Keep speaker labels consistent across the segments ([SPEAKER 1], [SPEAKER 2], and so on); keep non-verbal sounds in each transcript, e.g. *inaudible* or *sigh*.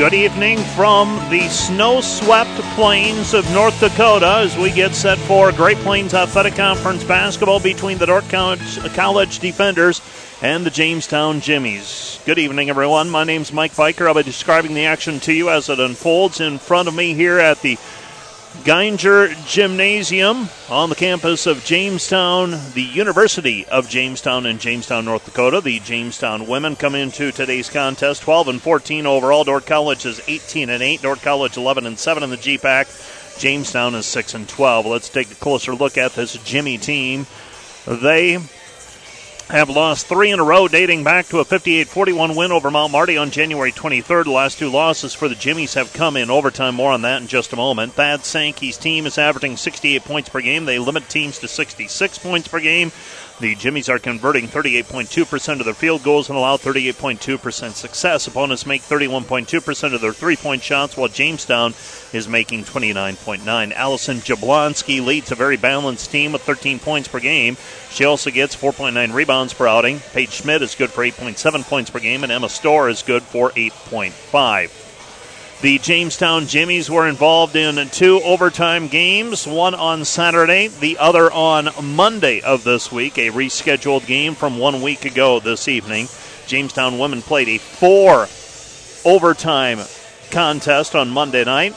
[SPEAKER 1] Good evening from the snow swept plains of North Dakota as we get set for Great Plains Athletic Conference basketball between the Dordt College, uh, College Defenders and the Jamestown Jimmies. Good evening, everyone. My name's Mike Biker. I'll be describing the action to you as it unfolds in front of me here at the Geinger Gymnasium on the campus of Jamestown, the University of Jamestown in Jamestown, North Dakota. The Jamestown women come into today's contest 12 and 14 overall. Dordt College is 18 and 8. Dordt College 11 and 7 in the GPAC. Jamestown is 6 and 12. Let's take a closer look at this Jimmy team. They have lost three in a row, dating back to a 58 41 win over Mount Marty on January 23rd. The last two losses for the Jimmies have come in overtime. More on that in just a moment. Thad Sankey's team is averaging 68 points per game. They limit teams to 66 points per game. The Jimmies are converting 38.2% of their field goals and allow 38.2% success. Opponents make 31.2% of their three point shots, while Jamestown is making 29.9. Allison Jablonski leads a very balanced team with 13 points per game. She also gets 4.9 rebounds per outing. Paige Schmidt is good for 8.7 points per game, and Emma Storr is good for 8.5. The Jamestown Jimmies were involved in two overtime games, one on Saturday, the other on Monday of this week, a rescheduled game from one week ago this evening. Jamestown women played a four overtime contest on Monday night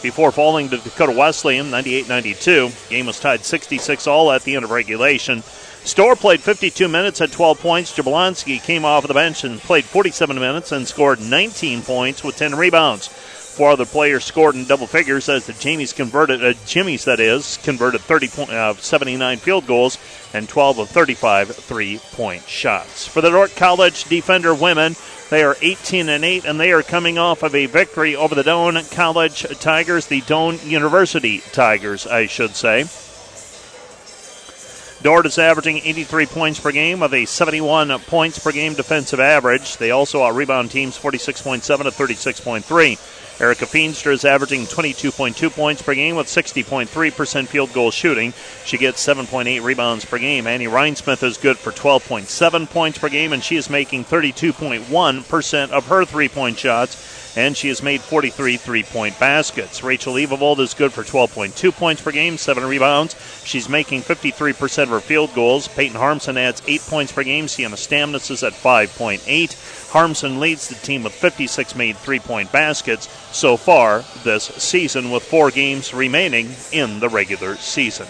[SPEAKER 1] before falling to Dakota Wesleyan 98 92. Game was tied 66 all at the end of regulation. Storr played 52 minutes at 12 points. Jablonski came off of the bench and played 47 minutes and scored 19 points with 10 rebounds. Four other players scored in double figures as the Jamies converted, uh, Jimmy's that is, converted 30 point, uh, 79 field goals and 12 of 35 three point shots. For the Dordt College Defender women, they are 18 and 8, and they are coming off of a victory over the Doane College Tigers, the Doane University Tigers, I should say. Dordt is averaging 83 points per game with a 71 points per game defensive average. They also are rebound teams 46.7 to 36.3. Erica Feenstra is averaging 22.2 points per game with 60.3% field goal shooting. She gets 7.8 rebounds per game. Annie Rhinesmith is good for 12.7 points per game, and she is making 32.1% of her three point shots and she has made 43 three point baskets. Rachel Evavold is good for 12.2 points per game, 7 rebounds. She's making 53% of her field goals. Peyton Harmson adds 8 points per game. Sienna Stamnus is at 5.8. Harmson leads the team with 56 made three point baskets so far this season, with four games remaining in the regular season.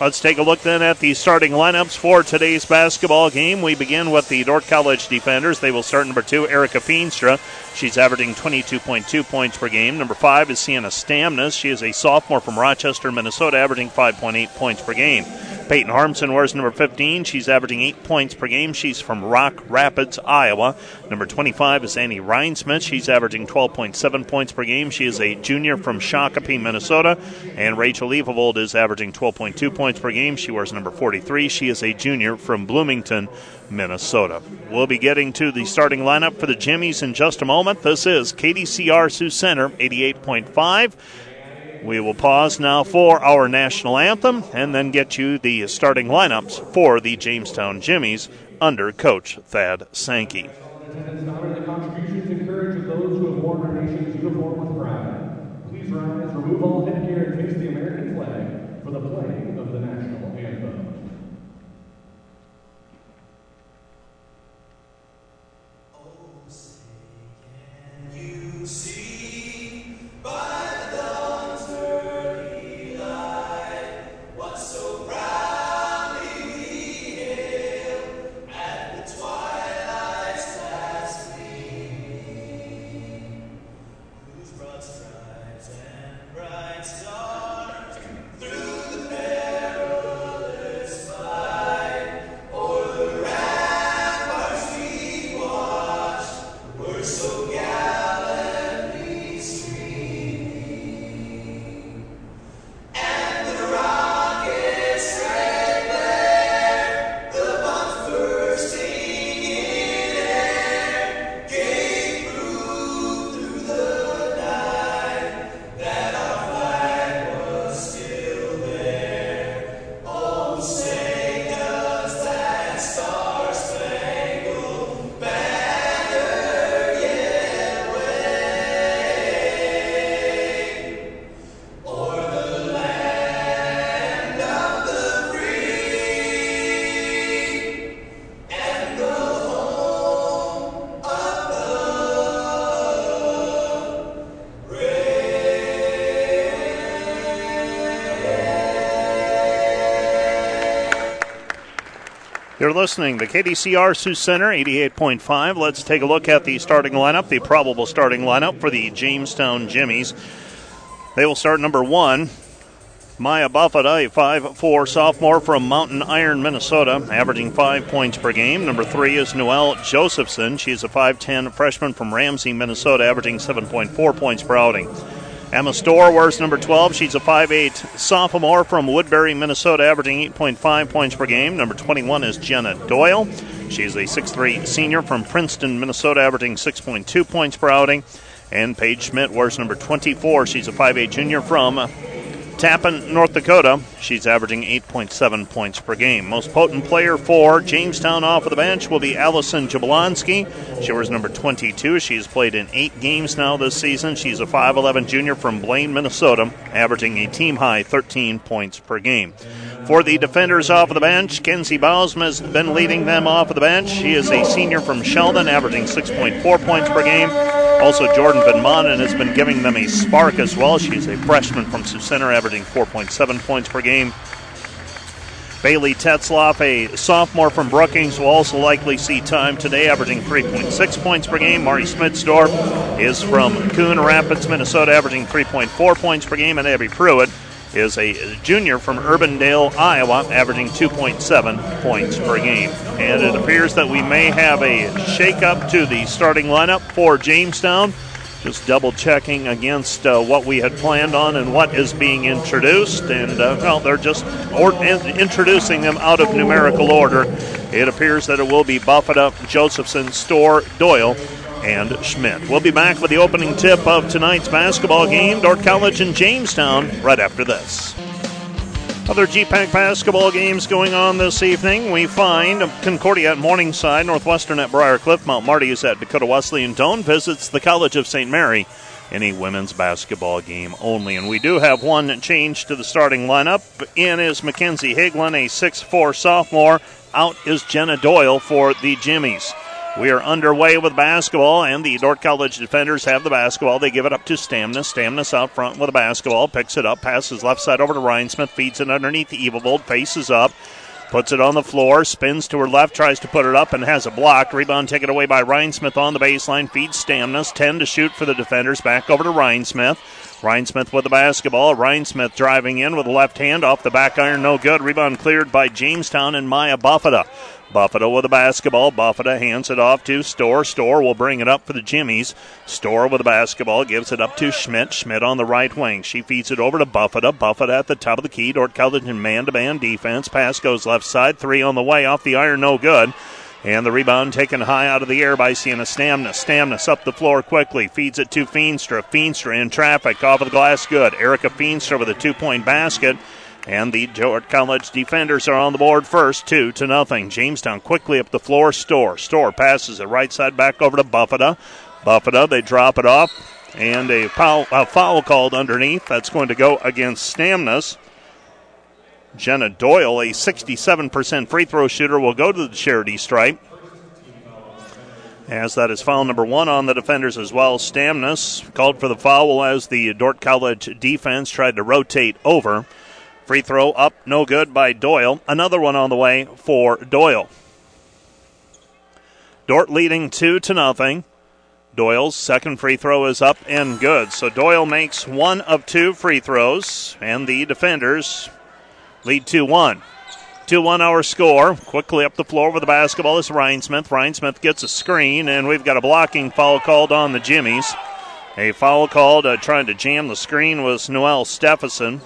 [SPEAKER 1] Let's take a look then at the starting lineups for today's basketball game. We begin with the Dordt College defenders. They will start number two, Erica Feenstra. She's averaging 22.2 points per game. Number five is Sienna Stamnus. She is a sophomore from Rochester, Minnesota, averaging 5.8 points per game. Peyton Harmson wears number 15. She's averaging 8 points per game. She's from Rock Rapids, Iowa. Number 25 is Annie Rhinesmith. She's averaging 12.7 points per game. She is a junior from Shakopee, Minnesota. And Rachel Evavold is averaging 12.2 points per game. She wears number 43. She is a junior from Bloomington, Minnesota. We'll be getting to the starting lineup for the Jimmies in just a moment. This is KDCR Sioux Center 88.5. We will pause now for our national anthem and then get you the starting lineups for the Jamestown Jimmies under Coach Thad Sankey. You're listening to the KDCR Sioux Center 88.5. Let's take a look at the starting lineup, the probable starting lineup for the Jamestown Jimmies. They will start number one. Maya Buffetta, a 5'4 sophomore from Mountain Iron, Minnesota, averaging five points per game. Number three is Noelle Josephson. She's a 5'10 freshman from Ramsey, Minnesota, averaging 7.4 points per outing. Emma Storr wears number 12. She's a 5'8 sophomore from Woodbury, Minnesota, averaging 8.5 points per game. Number 21 is Jenna Doyle. She's a 6'3 senior from Princeton, Minnesota, averaging 6.2 points per outing. And Paige Schmidt wears number 24. She's a 5'8 junior from Tappen, North Dakota. She's averaging 8.7 points per game. Most potent player for Jamestown off of the bench will be Allison Jablonski. She wears number 22. She's played in eight games now this season. She's a 5'11 junior from Blaine, Minnesota, averaging a team high 13 points per game. For the defenders off of the bench, Kenzie Bausman has been leading them off of the bench. She is a senior from Sheldon, averaging 6.4 points per game. Also, Jordan Van has been giving them a spark as well. She's a freshman from Sioux Center, averaging 4.7 points per game. Bailey Tetzloff, a sophomore from Brookings, will also likely see time today, averaging 3.6 points per game. Marty Smitsdorf is from Coon Rapids, Minnesota, averaging 3.4 points per game. And Abby Pruitt is a junior from Urbandale, Iowa, averaging 2.7 points per game. And it appears that we may have a shakeup to the starting lineup for Jamestown. Just double checking against uh, what we had planned on and what is being introduced. And, uh, well, they're just or- introducing them out of numerical order. It appears that it will be Buffetta, Josephson, Storr, Doyle, and Schmidt. We'll be back with the opening tip of tonight's basketball game, Dordt College and Jamestown, right after this. Other GPAC basketball games going on this evening. We find Concordia at Morningside, Northwestern at Briarcliff, Mount Marty is at Dakota Wesleyan. Doane visits the College of St. Mary in a women's basketball game only. And we do have one change to the starting lineup. In is Mackenzie Higlin, a 6'4 sophomore. Out is Jenna Doyle for the Jimmies. We are underway with basketball, and the Dordt College defenders have the basketball. They give it up to Stamnus. Stamnus out front with the basketball, picks it up, passes left side over to Rhinesmith, feeds it underneath the Evavold, faces up, puts it on the floor, spins to her left, tries to put it up, and has a block. Rebound taken away by Rhinesmith on the baseline, feeds Stamnus. 10 to shoot for the defenders. Back over to Rhinesmith. Rhinesmith with the basketball. Rhinesmith driving in with the left hand off the back iron, no good. Rebound cleared by Jamestown and Maya Buffetta. Buffett with the basketball. Buffett hands it off to Storr. Storr will bring it up for the Jimmies. Storr with the basketball gives it up to Schmidt. Schmidt on the right wing. She feeds it over to Buffett. Buffett at the top of the key. Dordt College in man to man defense. Pass goes left side. Three on the way off the iron. No good. And the rebound taken high out of the air by Sienna Stamnus. Stamnus up the floor quickly. Feeds it to Feenstra. Feenstra in traffic. Off of the glass. Good. Erica Feenstra with a two point basket. And the Dordt College defenders are on the board first, two to nothing. Jamestown quickly up the floor. Storr. Storr passes it right side back over to Buffetta. Buffetta, they drop it off. And a foul, a foul called underneath. That's going to go against Stamnus. Jenna Doyle, a 67% free throw shooter, will go to the charity stripe. As that is foul number one on the defenders as well. Stamnus called for the foul as the Dordt College defense tried to rotate over. Free throw up, no good by Doyle. Another one on the way for Doyle. Dordt leading two to nothing. Doyle's second free throw is up and good. So Doyle makes one of two free throws, and the defenders lead 2 1. 2 1 our score. Quickly up the floor with the basketball is Rhinesmith. Ryan Smith gets a screen, and we've got a blocking foul called on the Jimmies. A foul called uh, trying to jam the screen was Noel Stephenson.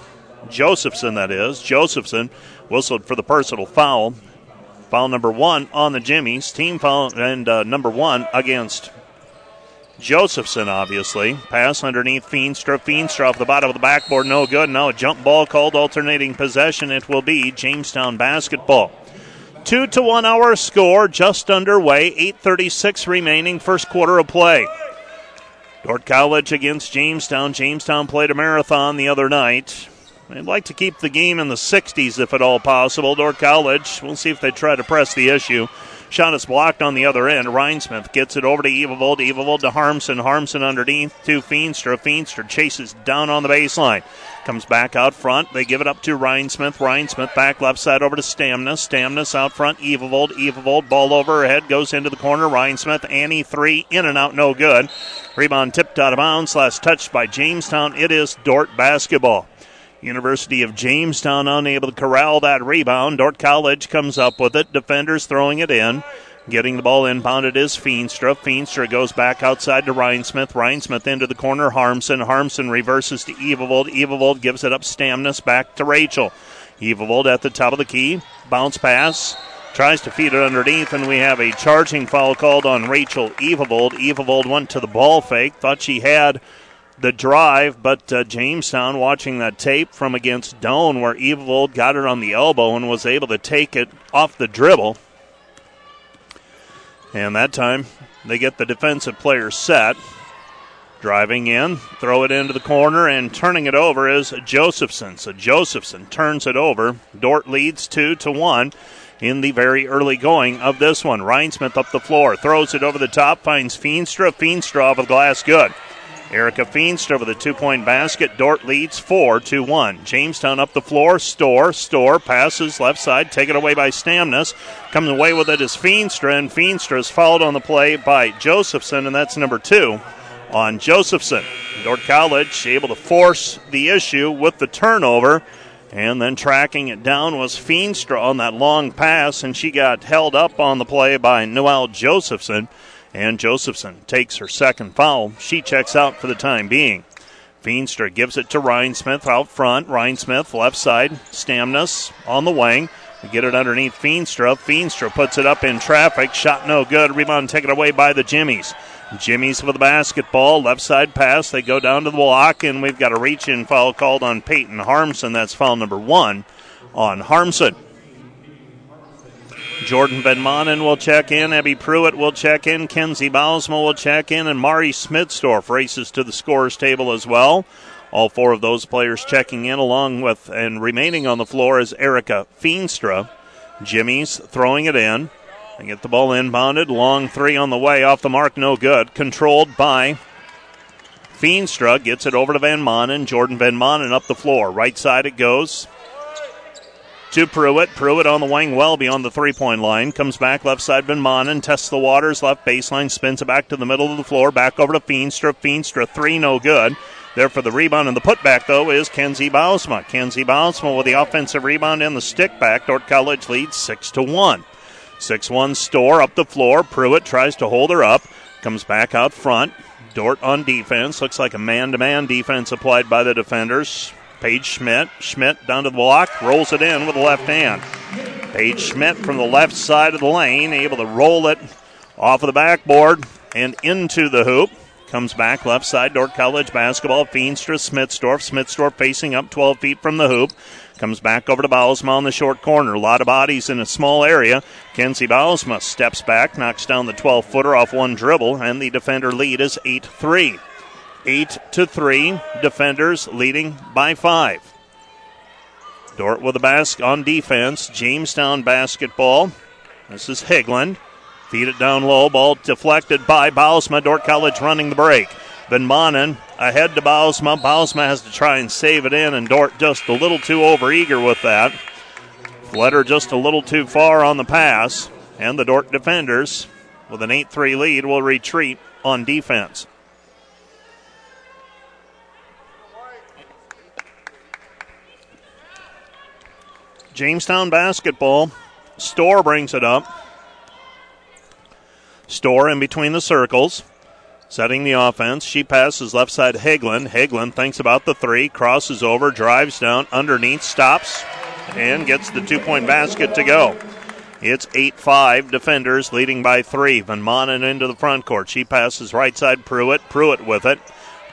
[SPEAKER 1] Josephson, that is. Josephson whistled for the personal foul. Foul number one on the Jimmies. Team foul and uh, number one against Josephson, obviously. Pass underneath Feenstra. Feenstra off the bottom of the backboard, no good. Now a jump ball called alternating possession. It will be Jamestown basketball. Two to one hour score just underway. 8.36 remaining, first quarter of play. Dordt College against Jamestown. Jamestown played a marathon the other night. They'd like to keep the game in the 60s if at all possible. Dordt College, we'll see if they try to press the issue. Shot is blocked on the other end. Rhinesmith gets it over to Evavold. Evavold to Harmson. Harmson underneath to Feenstra. Feenstra chases down on the baseline. Comes back out front. They give it up to Rhinesmith. Rhinesmith back left side over to Stamna. Stamna out front. Evavold. Evavold ball over her head. Goes into the corner. Rhinesmith. Annie three. In and out. No good. Rebound tipped out of bounds. Last touched by Jamestown. It is Dordt basketball. University of Jamestown unable to corral that rebound. Dordt College comes up with it. Defenders throwing it in. Getting the ball inbounded is Feenstra. Feenstra goes back outside to Rhinesmith. Rhinesmith into the corner. Harmson. Harmson reverses to Evavold. Evavold gives it up. Stamnus back to Rachel. Evavold at the top of the key. Bounce pass. Tries to feed it underneath, and we have a charging foul called on Rachel Evavold. Evavold went to the ball fake. Thought she had the drive, but uh, Jamestown watching that tape from against Doane where Evavold got it on the elbow and was able to take it off the dribble. And that time they get the defensive player set. Driving in, throw it into the corner, and turning it over is Josephson. So Josephson turns it over. Dordt leads two to one in the very early going of this one. Rhinesmith up the floor, throws it over the top, finds Feenstra. Feenstra off the glass, good. Erica Feenstra with a two point basket. Dordt leads 4 to 1. Jamestown up the floor. Storr. Storr passes left side. Taken away by Stamnus. Comes away with it is Feenstra, and Feenstra is fouled on the play by Josephson, and that's number two on Josephson. Dordt College able to force the issue with the turnover. And then tracking it down was Feenstra on that long pass, and she got held up on the play by Noelle Josephson. And Josephson takes her second foul. She checks out for the time being. Feenstra gives it to Rhinesmith out front. Rhinesmith left side. Stamnus on the wing. We Get it underneath Feenstra. Feenstra puts it up in traffic. Shot no good. Rebound taken away by the Jimmies. Jimmies for the basketball. Left side pass. They go down to the block, and we've got a reach in foul called on Peyton Harmson. That's foul number one on Harmson. Jordan Van Manen will check in. Abby Pruitt will check in. Kenzie Bausma will check in. And Mari Smitsdorf races to the scorers table as well. All four of those players checking in, along with and remaining on the floor is Erica Feenstra. Jimmy's throwing it in. They get the ball inbounded. Long three on the way. Off the mark, no good. Controlled by Feenstra. Gets it over to Van Manen. Jordan Van Manen up the floor. Right side it goes to Pruitt. Pruitt on the wing, well beyond the three point line. Comes back left side, Van Manen. Tests the waters, left baseline, spins it back to the middle of the floor. Back over to Feenstra. Feenstra, three, no good. There for the rebound and the putback, though, is Kenzie Bausma. Kenzie Bausma with the offensive rebound and the stick back. Dordt College leads 6 to 1. 6 1 Storr up the floor. Pruitt tries to hold her up. Comes back out front. Dordt on defense. Looks like a man to man defense applied by the defenders. Paige Schmidt. Schmidt down to the block, rolls it in with the left hand. Paige Schmidt from the left side of the lane, able to roll it off of the backboard and into the hoop. Comes back left side, Dordt College basketball. Feenstra, Smitsdorf. Smitsdorf facing up 12 feet from the hoop. Comes back over to Bausma on the short corner. A lot of bodies in a small area. Kenzie Bausma steps back, knocks down the 12 footer off one dribble, and the defender lead is 8 3. 8 to 3. Defenders leading by 5. Dordt with a basket on defense. Jamestown basketball. This is Higland. Feed it down low. Ball deflected by Bausma. Dordt College running the break. Van Manen ahead to Bausma. Bausma has to try and save it in, and Dordt just a little too overeager with that. Led her just a little too far on the pass, and the Dordt defenders, with an 8 3 lead, will retreat on defense. Jamestown basketball. Storr brings it up. Storr in between the circles. Setting the offense. She passes left side Hagland. Hagland thinks about the three, crosses over, drives down, underneath, stops, and gets the two point basket to go. It's 8 5 defenders leading by three. Van Manen into the front court. She passes right side Pruitt. Pruitt with it.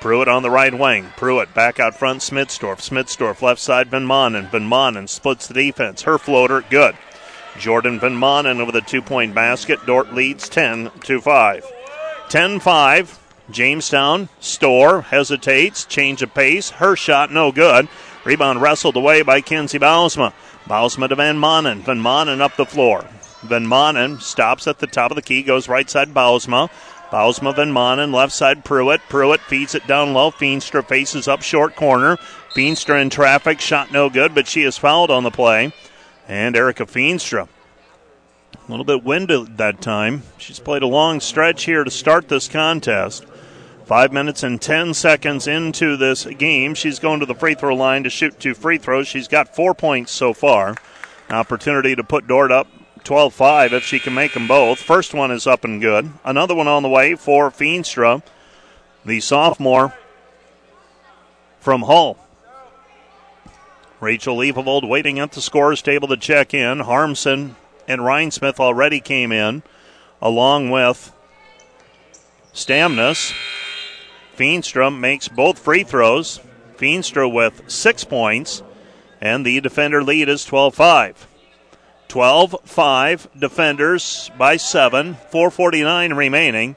[SPEAKER 1] Pruitt on the right wing. Pruitt back out front. Smitsdorf. Smitsdorf left side. Van Manen. Van Manen splits the defense. Her floater good. Jordan Van Manen over the two point basket. Dordt leads 10 to 5. 10 5. Jamestown. Storr hesitates. Change of pace. Her shot no good. Rebound wrestled away by Kenzie Bausma. Bausma to Van Manen. Van Manen up the floor. Van Manen stops at the top of the key, goes right side Bausma. Bausma Van Manen, left side Pruitt. Pruitt feeds it down low. Feenstra faces up short corner. Feenstra in traffic, shot no good, but she is fouled on the play. And Erica Feenstra. A little bit winded that time. She's played a long stretch here to start this contest. Five minutes and 10 seconds into this game. She's going to the free throw line to shoot two free throws. She's got four points so far. Opportunity to put Dordt up 12 5 if she can make them both. First one is up and good. Another one on the way for Feenstra, the sophomore from Hull. Rachel Evavold waiting at the scores table to check in. Harmson and Rhinesmith already came in, along with Stamnus. Feenstra makes both free throws. Feenstra with six points, and the defender lead is 12 5. 12 5 defenders by seven, 449 remaining.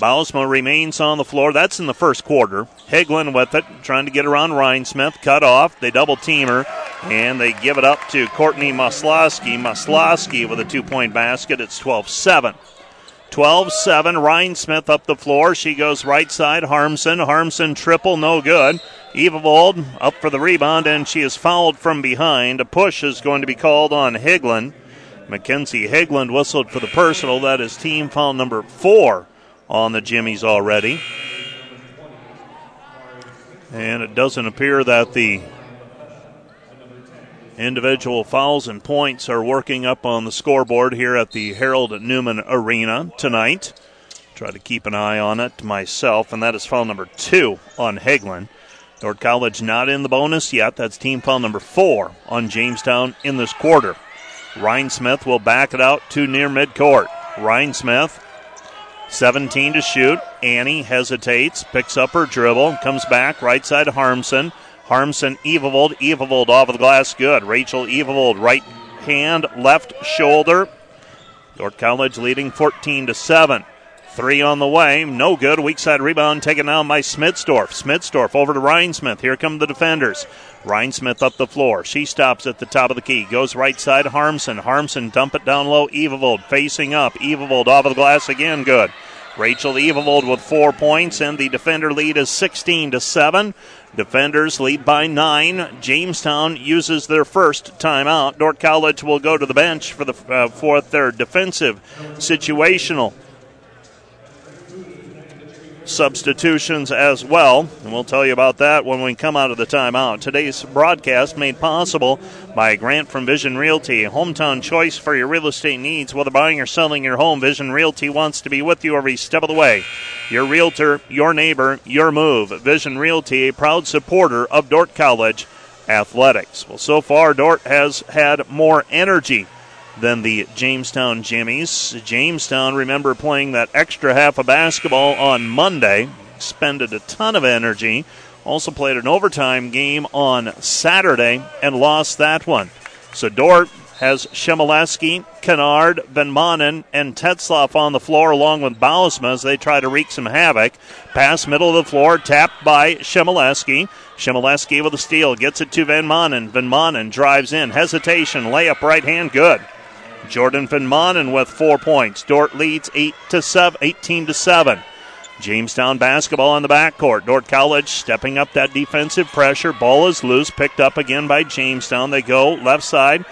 [SPEAKER 1] Bausma remains on the floor. That's in the first quarter. Higlin with it, trying to get around Rhinesmith. Cut off. They double team her, and they give it up to Courtney Maslowski. Maslowski with a two point basket. It's 12 7. 12 7. Rhinesmith up the floor. She goes right side. Harmson. Harmson triple, no good. Evavold up for the rebound, and she is fouled from behind. A push is going to be called on Higlin. Mackenzie Higland whistled for the personal. That is team foul number four on the Jimmies already. And it doesn't appear that the individual fouls and points are working up on the scoreboard here at the Harold Newman Arena tonight. Try to keep an eye on it myself, and that is foul number two on Hagelin. Dordt College not in the bonus yet. That's team foul number four on Jamestown in this quarter. Rhinesmith will back it out to near midcourt. Rhinesmith, 17 to shoot. Annie hesitates, picks up her dribble, comes back right side to Harmson. Harmson, Evavold, Evavold off of the glass, good. Rachel Evavold, right hand, left shoulder. Dordt College leading 14 to 7. Three on the way, no good. Weak side rebound taken down by Smitsdorf. Smitsdorf over to Rhinesmith. Here come the defenders. Rhinesmith up the floor. She stops at the top of the key. Goes right side, Harmson. Harmson dump it down low. Evavold facing up. Evavold off of the glass again. Good. Rachel Evavold with four points, and the defender lead is 16 to 7. Defenders lead by nine. Jamestown uses their first timeout. Dordt College will go to the bench for the uh, for their defensive situational substitutions as well. And we'll tell you about that when we come out of the timeout. Today's broadcast made possible by a grant from Vision Realty, hometown choice for your real estate needs. Whether buying or selling your home, Vision Realty wants to be with you every step of the way. Your realtor, your neighbor, your move. Vision Realty, a proud supporter of Dordt College athletics. Well, so far, Dordt has had more energy than the Jamestown Jimmies. Jamestown, remember playing that extra half of basketball on Monday, expended a ton of energy. Also played an overtime game on Saturday and lost that one. So Dordt has Shemileski, Kennard, Van Manen, and Tetzloff on the floor along with Bausma as they try to wreak some havoc. Pass middle of the floor, tapped by Shemileski. Shemileski with a steal, gets it to Van Manen. Van Manen drives in, hesitation, layup right hand, good. Jordan Van Manen with four points. Dordt leads eight to seven, 18 to 7. Jamestown basketball on the backcourt. Dordt College stepping up that defensive pressure. Ball is loose, picked up again by Jamestown. They go left side.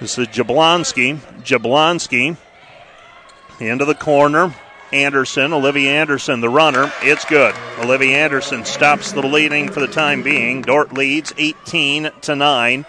[SPEAKER 1] This is Jablonski. Jablonski into the corner. Anderson, Olivia Anderson, the runner. It's good. Olivia Anderson stops the leading for the time being. Dordt leads 18 to 9.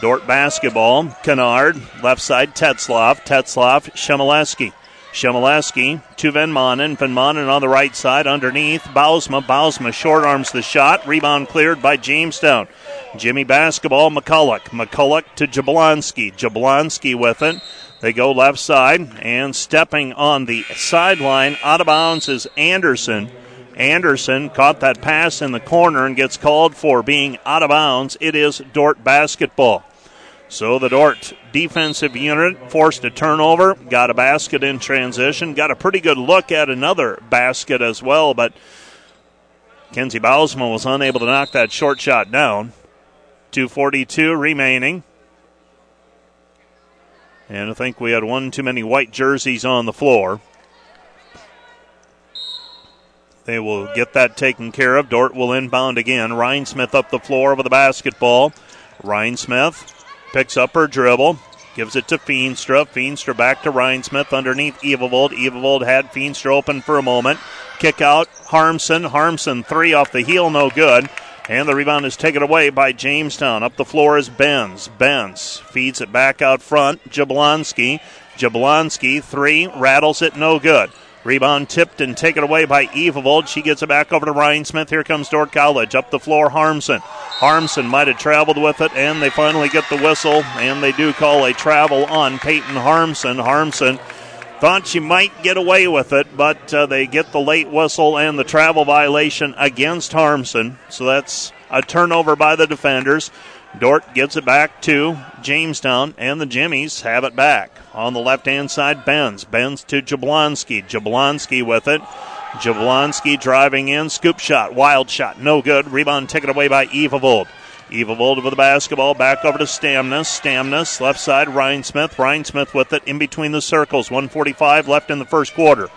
[SPEAKER 1] Dordt basketball. Kennard, left side, Tetzloff. Tetzloff, Shemileski. Shemileski to Van Manen. Van Manen on the right side underneath. Bausma. Bausma short arms the shot. Rebound cleared by Jamestown. Jimmy basketball. McCulloch. McCulloch to Jablonski. Jablonski with it. They go left side and stepping on the sideline out of bounds is Anderson. Anderson caught that pass in the corner and gets called for being out of bounds. It is Dordt basketball. So the Dordt defensive unit forced a turnover, got a basket in transition, got a pretty good look at another basket as well, but Kenzie Bausma was unable to knock that short shot down. 242 remaining. And I think we had one too many white jerseys on the floor. They will get that taken care of. Dordt will inbound again. Rhinesmith up the floor with the basketball. Rhinesmith picks up her dribble, gives it to Feenstra. Feenstra back to Rhinesmith underneath Evavold. Evavold had Feenstra open for a moment. Kick out Harmson. Harmson three off the heel, no good. And the rebound is taken away by Jamestown. Up the floor is Benz. Benz feeds it back out front. Jablonski. Jablonski, three, rattles it, no good. Rebound tipped and taken away by Evavold. She gets it back over to Rhinesmith. Here comes Dordt College. Up the floor, Harmson. Harmson might have traveled with it, and they finally get the whistle, and they do call a travel on Peyton Harmson. Harmson thought she might get away with it, but uh, they get the late whistle and the travel violation against Harmson. So that's a turnover by the defenders. Dordt gives it back to Jamestown, and the Jimmies have it back. On the left hand side, Benz. Benz to Jablonski. Jablonski with it. Jablonski driving in. Scoop shot. Wild shot. No good. Rebound taken away by Evavold. Evavold with the basketball. Back over to Stamnus. Stamnus. Left side. Rhinesmith. Ryan Smith with it in between the circles. 145 left in the first quarter.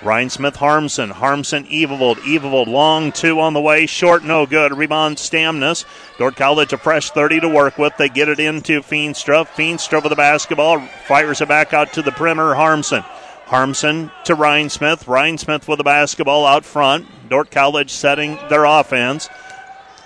[SPEAKER 1] Rhinesmith, Harmson, Harmson, Evavold, Evavold, long two on the way, short, no good. Rebound, Stamnus. Dordt College a fresh 30 to work with. They get it into Feenstra. Feenstra with the basketball, fires it back out to the perimeter, Harmson. Harmson to Rhinesmith. Ryan Smith with the basketball out front. Dordt College setting their offense.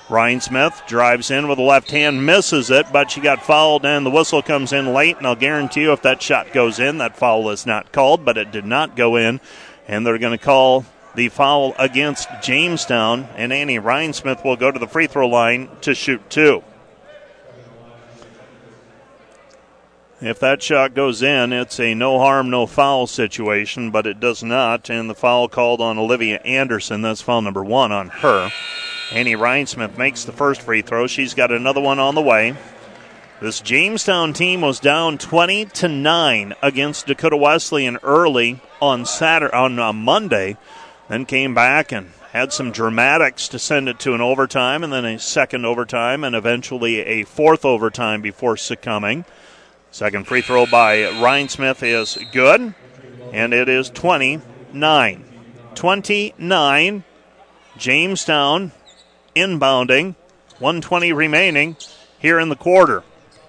[SPEAKER 1] Rhinesmith drives in with the left hand, misses it, but she got fouled, and the whistle comes in late. And I'll guarantee you, if that shot goes in, that foul is not called, but it did not go in and they're going to call the foul against Jamestown, and Annie Rhinesmith will go to the free throw line to shoot two. If that shot goes in, it's a no harm, no foul situation, but it does not, and the foul called on Olivia Anderson. That's foul number one on her. Annie Rhinesmith makes the first free throw. She's got another one on the way. This Jamestown team was down 20 to 9 against Dakota Wesleyan early on Saturday on uh, Monday, then came back and had some dramatics to send it to an overtime and then a second overtime and eventually a fourth overtime before succumbing. Second free throw by Rhinesmith is good, and it is 29. 29. Jamestown inbounding. 120 remaining here in the quarter.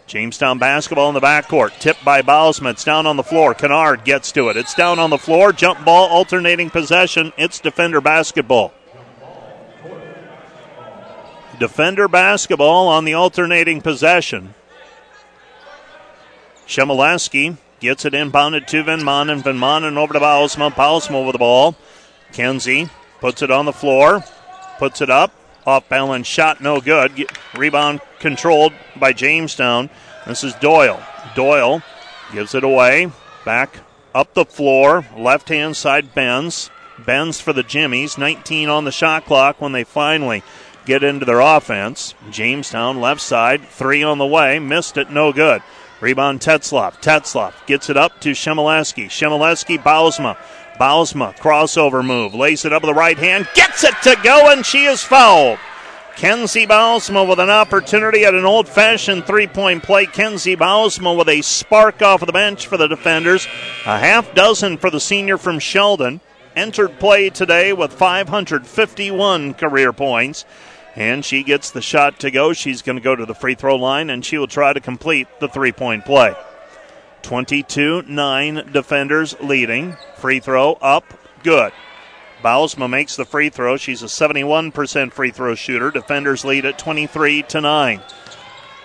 [SPEAKER 1] Jamestown basketball in the backcourt. Tipped by Bausma. It's down on the floor. Kennard gets to it. It's down on the floor. Jump ball, alternating possession. It's defender basketball. Defender basketball on the alternating possession. Shemileski gets it inbounded to Van Manen. Van Manen over to Bausma. Bausma with the ball. Kenzie puts it on the floor. Puts it up. Off balance shot, no good. Rebound controlled by Jamestown. This is Doyle. Doyle gives it away. Back up the floor. Left hand side Benz. Benz for the Jimmies. 19 on the shot clock when they finally get into their offense. Jamestown left side. Three on the way. Missed it. No good. Rebound Tetzloff. Tetzloff gets it up to Shemileski. Shemileski, Bausma. Bausma, crossover move, lays it up with the right hand, gets it to go, and she is fouled. Kenzie Bausma with an opportunity at an old fashioned three point play. Kenzie Bausma with a spark off of the bench for the defenders. A half dozen for the senior from Sheldon. Entered play today with 551 career points. And she gets the shot to go. She's going to go to the free throw line and she will try to complete the three point play. 22 9 defenders leading. Free throw up, good. Bausma makes the free throw. She's a 71% free throw shooter. Defenders lead at 23 to 9.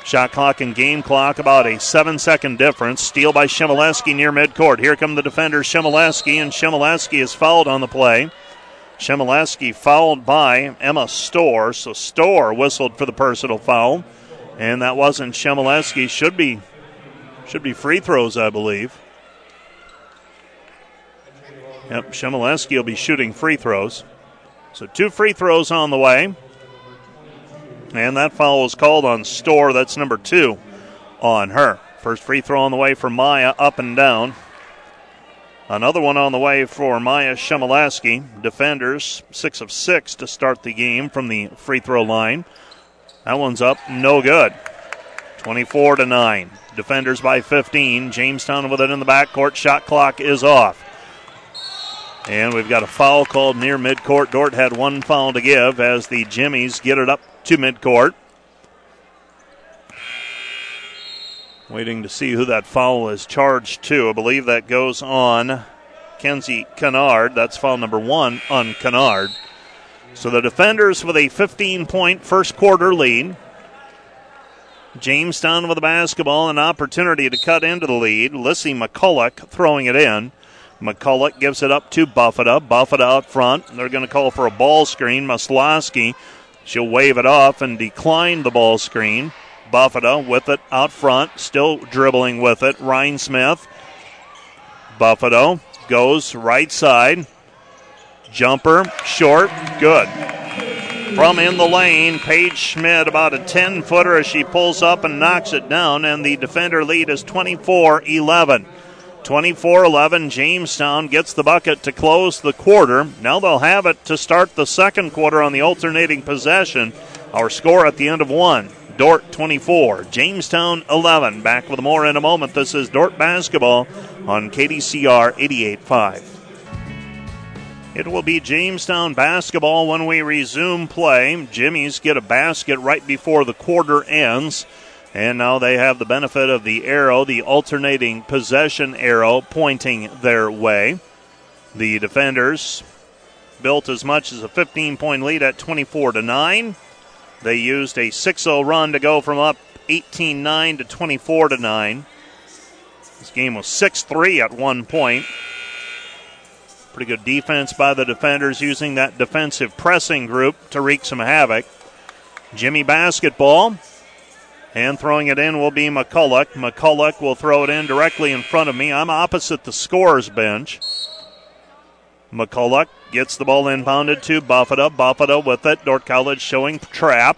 [SPEAKER 1] Shot clock and game clock about a seven second difference. Steal by Shemileski near midcourt. Here come the defenders, Shemileski, and Shemileski is fouled on the play. Shemileski fouled by Emma Storr, so Storr whistled for the personal foul, and that wasn't Shemileski. Should be should be free throws, I believe. Yep, Shemileski will be shooting free throws. So two free throws on the way. And that foul was called on Storr. That's number two on her. First free throw on the way for Maya, up and down. Another one on the way for Maya Shemileski. Defenders, six of six to start the game from the free throw line. That one's up, no good. 24 to 9. Defenders by 15. Jamestown with it in the backcourt. Shot clock is off. And we've got a foul called near midcourt. Dordt had one foul to give as the Jimmies get it up to midcourt. Waiting to see who that foul is charged to. I believe that goes on Kenzie Kennard. That's foul number one on Kennard. So the defenders with a 15 point first quarter lead. Jamestown with the basketball, an opportunity to cut into the lead. Lissy McCulloch throwing it in. McCulloch gives it up to Buffetta. Buffetta out front. They're going to call for a ball screen. Maslowski, she'll wave it off and decline the ball screen. Buffetta with it out front, still dribbling with it. Ryan Smith. Buffetta goes right side. Jumper, short, good. From in the lane, Paige Schmidt about a 10 footer as she pulls up and knocks it down, and the defender lead is 24 11. 24 11, Jamestown gets the bucket to close the quarter. Now they'll have it to start the second quarter on the alternating possession. Our score at the end of one. Dordt 24, Jamestown 11. Back with more in a moment. This is Dordt basketball on KDCR 88.5. It will be Jamestown basketball when we resume play. Jimmy's get a basket right before the quarter ends. And now they have the benefit of the arrow, the alternating possession arrow pointing their way. The defenders built as much as a 15 point lead at 24 to 9. They used a 6 0 run to go from up 18 9 to 24 to 9. This game was 6 3 at one point. Pretty good defense by the defenders using that defensive pressing group to wreak some havoc. Jimmy basketball. And throwing it in will be McCulloch. McCulloch will throw it in directly in front of me. I'm opposite the scorer's bench. McCulloch gets the ball inbounded to Buffetta. Buffetta with it. Dordt College showing trap.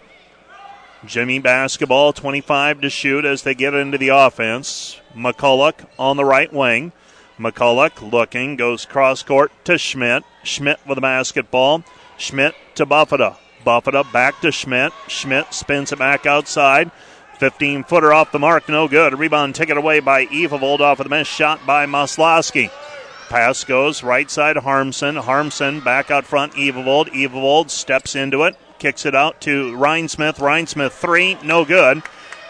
[SPEAKER 1] Jimmy basketball, 25 to shoot as they get into the offense. McCulloch on the right wing. McCulloch looking, goes cross court to Schmidt. Schmidt with the basketball. Schmidt to Buffetta. Buffetta back to Schmidt. Schmidt spins it back outside. 15 footer off the mark, no good. Rebound taken away by Evavold off of the miss shot by Maslowski. Pass goes right side Harmson. Harmson back out front, Evavold. Evavold steps into it, kicks it out to Rhinesmith. Ryan Smith three, no good.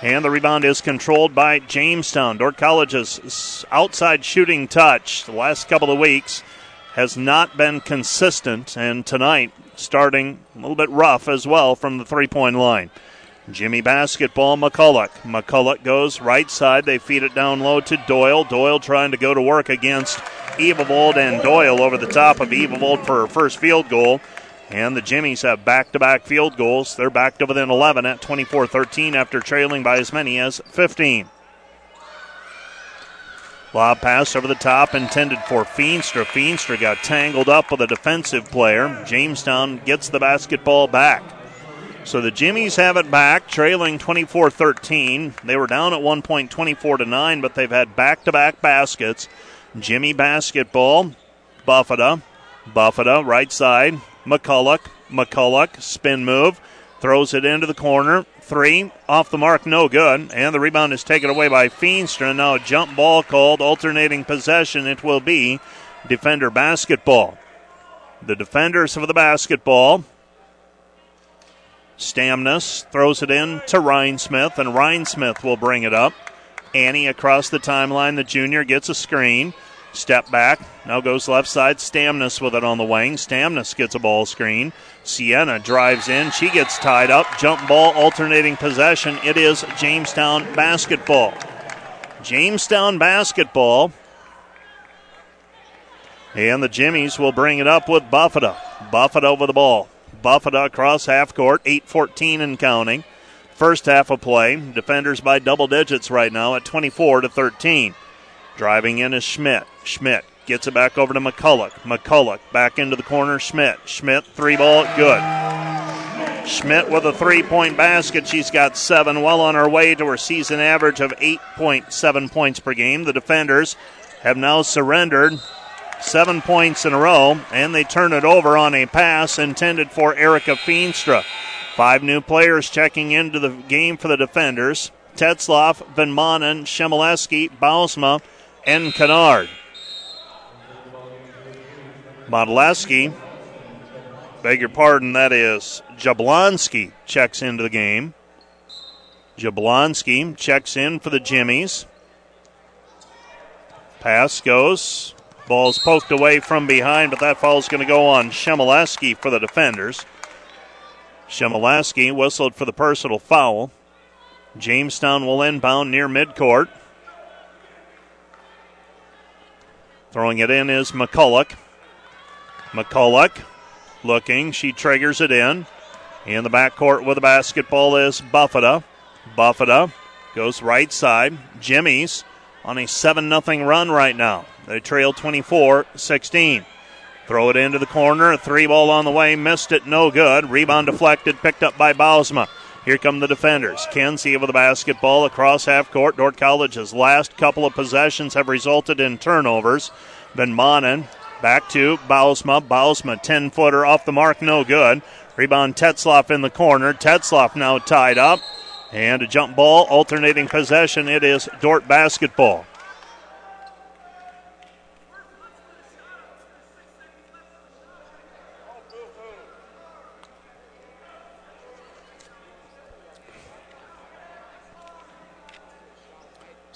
[SPEAKER 1] And the rebound is controlled by Jamestown. Dordt College's outside shooting touch the last couple of weeks has not been consistent, and tonight starting a little bit rough as well from the three point line. Jimmy basketball, McCulloch. McCulloch goes right side. They feed it down low to Doyle. Doyle trying to go to work against Evavold and Doyle over the top of Evavold for her first field goal. And the Jimmies have back to back field goals. They're back to within 11 at 24 13 after trailing by as many as 15. Lob pass over the top intended for Feenstra. Feenstra got tangled up with a defensive player. Jamestown gets the basketball back. So the Jimmies have it back, trailing 24 13. They were down at one point 24 to 9, but they've had back to back baskets. Jimmy basketball, Buffetta. Buffetta, right side. McCulloch. McCulloch, spin move. Throws it into the corner. Three. Off the mark, no good. And the rebound is taken away by Feenstra. Now a jump ball called. Alternating possession. It will be defender basketball. The defenders of the basketball. Stamnus throws it in to Rhinesmith, and Rhinesmith will bring it up. Annie across the timeline. The junior gets a screen. Step back. Now goes left side. Stamnus with it on the wing. Stamnus gets a ball screen. Sienna drives in. She gets tied up. Jump ball, alternating possession. It is Jamestown basketball. Jamestown basketball. And the Jimmies will bring it up with Buffetta. Buffett over the ball. Buffett across half court. 8 14 and counting. First half of play. Defenders by double digits right now at 24 to 13. Driving in is Schmidt. Schmidt gets it back over to McCulloch. McCulloch back into the corner. Schmidt. Schmidt, three ball, good. Schmidt with a three point basket. She's got seven, well on her way to her season average of 8.7 points per game. The defenders have now surrendered seven points in a row, and they turn it over on a pass intended for Erica Feenstra. Five new players checking into the game for the defenders. Tetzloff, Van Manen, Shemileski, Bausma, and Kennard. Modleski, beg your pardon, that is Jablonski checks into the game. Jablonski checks in for the Jimmies. Pass goes. Ball's poked away from behind, but that foul's going to go on Shemileski for the defenders. Shemileski whistled for the personal foul. Jamestown will inbound near midcourt. Throwing it in is McCulloch. McCulloch looking. She triggers it in. In the backcourt with the basketball is Buffetta. Buffetta goes right side. Jimmy's on a 7 0 run right now. They trail 24 16. Throw it into the corner. A three ball on the way. Missed it. No good. Rebound deflected. Picked up by Bausma. Here come the defenders. Kenzie with the basketball across half court. Dordt College's last couple of possessions have resulted in turnovers. Van Manen back to Bausma. Bausma, 10 footer off the mark. No good. Rebound Tetzloff in the corner. Tetzloff now tied up. And a jump ball, alternating possession. It is Dordt basketball.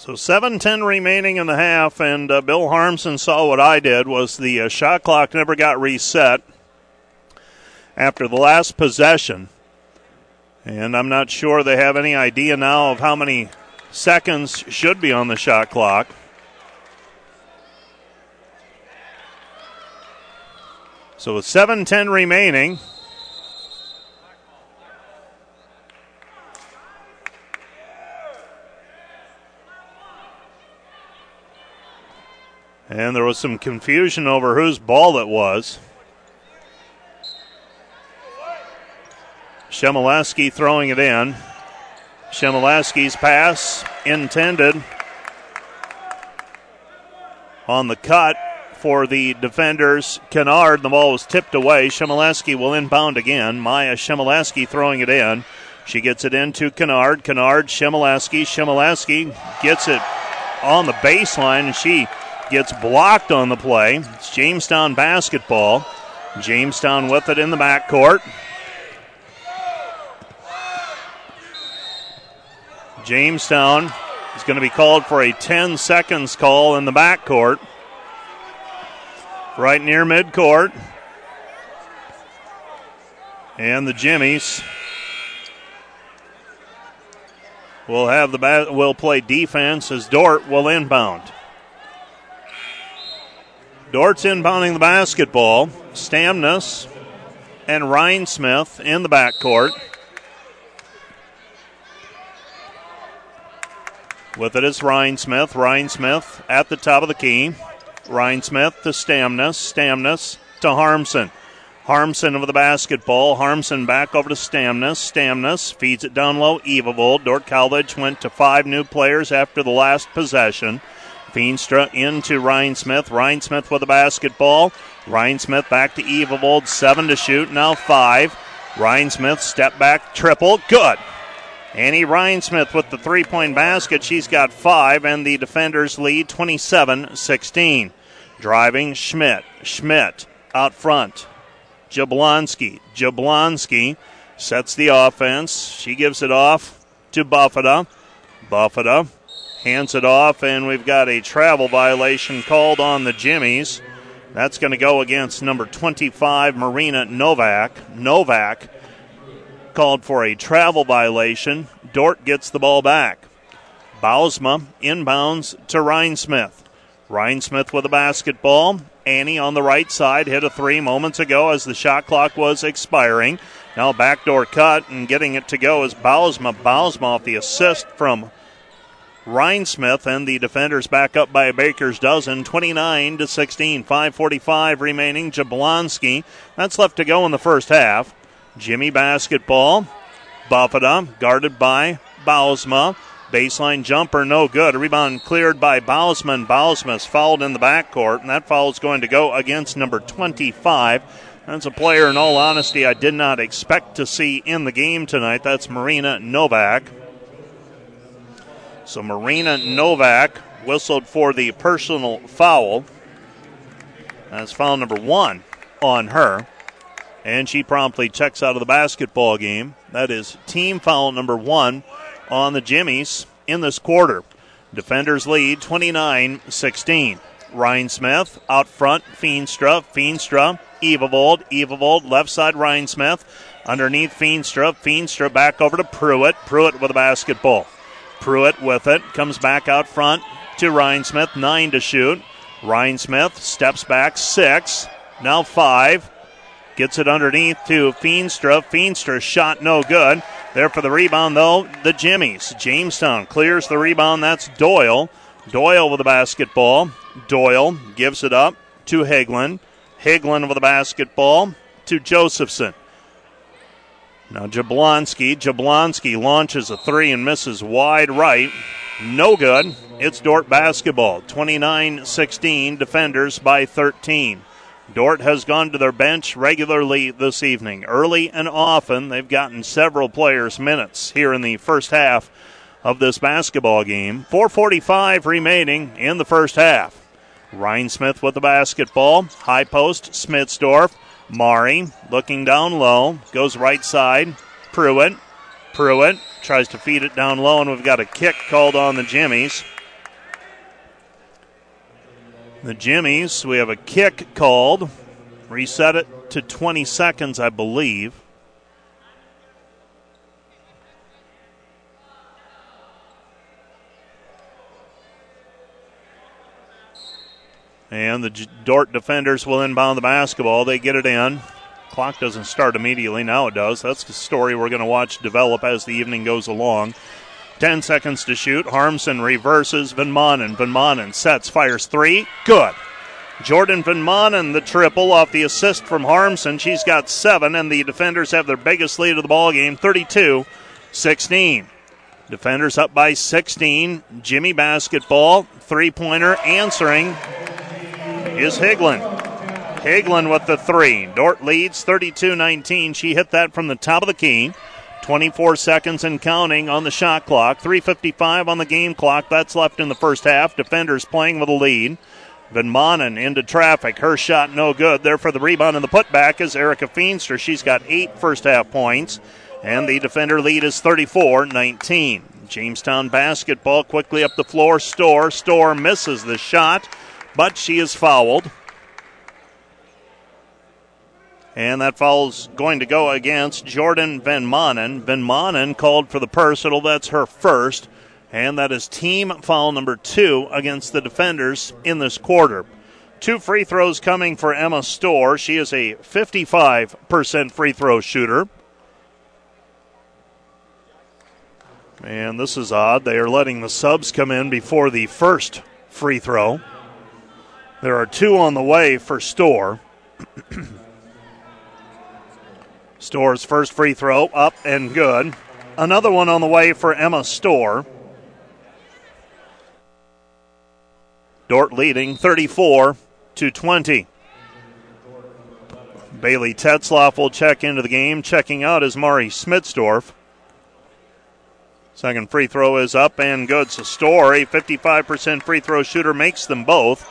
[SPEAKER 1] So 7:10 remaining in the half, and uh, Bill Harmson saw what I did. Was the uh, shot clock never got reset after the last possession, and I'm not sure they have any idea now of how many seconds should be on the shot clock. So with 7:10 remaining. And there was some confusion over whose ball it was. Shemileski throwing it in. Shemileski's pass intended on the cut for the defenders. Kennard, the ball was tipped away. Shemileski will inbound again. Maya Shemileski throwing it in. She gets it into Kennard. Kennard, Shemileski. Shemileski gets it on the baseline, and she gets blocked on the play. It's Jamestown basketball. Jamestown with it in the backcourt. Jamestown is going to be called for a 10 seconds call in the backcourt. Right near midcourt. And the Jimmies will have the will play defense as Dordt will inbound. Dordt's inbounding the basketball. Stamnus and Rhinesmith in the backcourt. With it is Rhinesmith. Ryan Smith at the top of the key. Rhinesmith to Stamnus. Stamnus to Harmson. Harmson over the basketball. Harmson back over to Stamnus. Stamnus feeds it down low. Evavold. Dordt College went to five new players after the last possession. Feenstra into Rhinesmith. Ryan Smith with the basketball. Rhinesmith back to Evavold. Seven to shoot. Now five. Rhinesmith step back triple. Good. Annie Rhinesmith with the three point basket. She's got five, and the defenders lead 27 16. Driving Schmidt. Schmidt out front. Jablonski. Jablonski sets the offense. She gives it off to Buffetta. Buffetta hands it off, and we've got a travel violation called on the Jimmies. That's going to go against number 25, Marina Novak. Novak called for a travel violation. Dordt gets the ball back. Bausma inbounds to Rhinesmith. Ryan Smith with a basketball. Annie on the right side hit a three moments ago as the shot clock was expiring. Now backdoor cut and getting it to go is Bausma. Bausma off the assist from Rhinesmith and the defenders back up by a baker's dozen, 29 to 16. 5:45 remaining. Jablonski. That's left to go in the first half. Jimmy basketball. Buffetta guarded by Bausma. Baseline jumper, no good. Rebound cleared by Bausma. Bausma's fouled in the backcourt, and that foul is going to go against number 25. That's a player, in all honesty, I did not expect to see in the game tonight. That's Marina Novak. So Marina Novak whistled for the personal foul. That's foul number one on her. And she promptly checks out of the basketball game. That is team foul number one on the Jimmies in this quarter. Defenders lead 29 16. Rhinesmith out front, Feenstra, Feenstra, Evavold, Evavold, left side Rhinesmith. Underneath Feenstra, Feenstra back over to Pruitt. Pruitt with a basketball. Pruitt with it, comes back out front to Rhinesmith, nine to shoot. Rhinesmith steps back, six, now five. Gets it underneath to Feenstra. Feenstra shot no good. There for the rebound, though, the Jimmies. Jamestown clears the rebound. That's Doyle. Doyle with the basketball. Doyle gives it up to Hagelin. Hagelin with the basketball to Josephson. Now Jablonski. Jablonski launches a three and misses wide right. No good. It's Dordt basketball. 29 16. Defenders by 13. Dordt has gone to their bench regularly this evening. Early and often, they've gotten several players minutes here in the first half of this basketball game. 4.45 remaining in the first half. Rhinesmith with the basketball. High post, Smitsdorf. Mari looking down low. Goes right side. Pruitt. Pruitt tries to feed it down low, and we've got a kick called on the Jimmies. The Jimmies, we have a kick called. Reset it to 20 seconds, I believe. And the Dordt defenders will inbound the basketball. They get it in. Clock doesn't start immediately. Now it does. That's the story we're going to watch develop as the evening goes along. 10 seconds to shoot. Harmson reverses. Van Manen. Van Manen sets, fires three. Good. Jordan Van Manen, the triple off the assist from Harmson. She's got seven, and the defenders have their biggest lead of the ball game 32 16. Defenders up by 16. Jimmy basketball. Three pointer answering is Higlin. Higlin with the three. Dordt leads 32 19. She hit that from the top of the key. 24 seconds and counting on the shot clock. 3.55 on the game clock. That's left in the first half. Defenders playing with a lead. Van Manen into traffic. Her shot no good. There for the rebound and the putback is Erica Feenstra. She's got eight first half points. And the defender lead is 34 19. Jamestown basketball quickly up the floor. Storr. Storr misses the shot, but she is fouled. And that foul's going to go against Jordan Van Manen. Van Manen called for the personal. That's her first. And that is team foul number two against the defenders in this quarter. Two free throws coming for Emma Storr. She is a 55% free throw shooter. And this is odd. They are letting the subs come in before the first free throw. There are two on the way for Storr. Storr's first free throw up and good. Another one on the way for Emma Storr. Dordt leading 34 to 20. Bailey Tetzloff will check into the game. Checking out is Mari Smitsdorf. Second free throw is up and good. So Storr, a 55% free throw shooter, makes them both.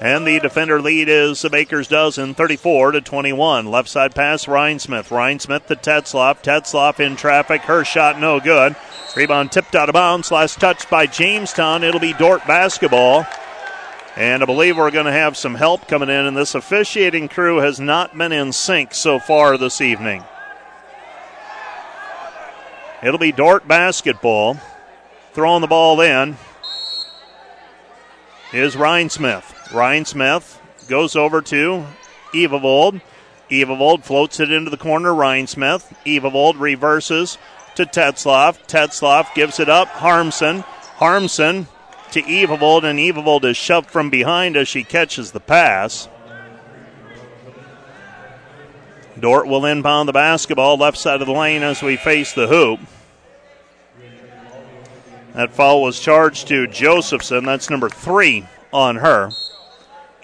[SPEAKER 1] And the defender lead is the Baker's dozen, 34 to 21. Left side pass, Rhinesmith. Ryan Smith to Tetzloff. Tetzloff in traffic. Her shot no good. Rebound tipped out of bounds. Last touch by Jamestown. It'll be Dordt basketball. And I believe we're going to have some help coming in, and this officiating crew has not been in sync so far this evening. It'll be Dordt basketball. Throwing the ball in is Rhinesmith. Rhinesmith goes over to Evavold. Evavold floats it into the corner. Rhinesmith. Evavold reverses to Tetzloff. Tetzloff gives it up. Harmson. Harmson to Evavold, and Evavold is shoved from behind as she catches the pass. Dordt will inbound the basketball left side of the lane as we face the hoop. That foul was charged to Josephson. That's number three on her.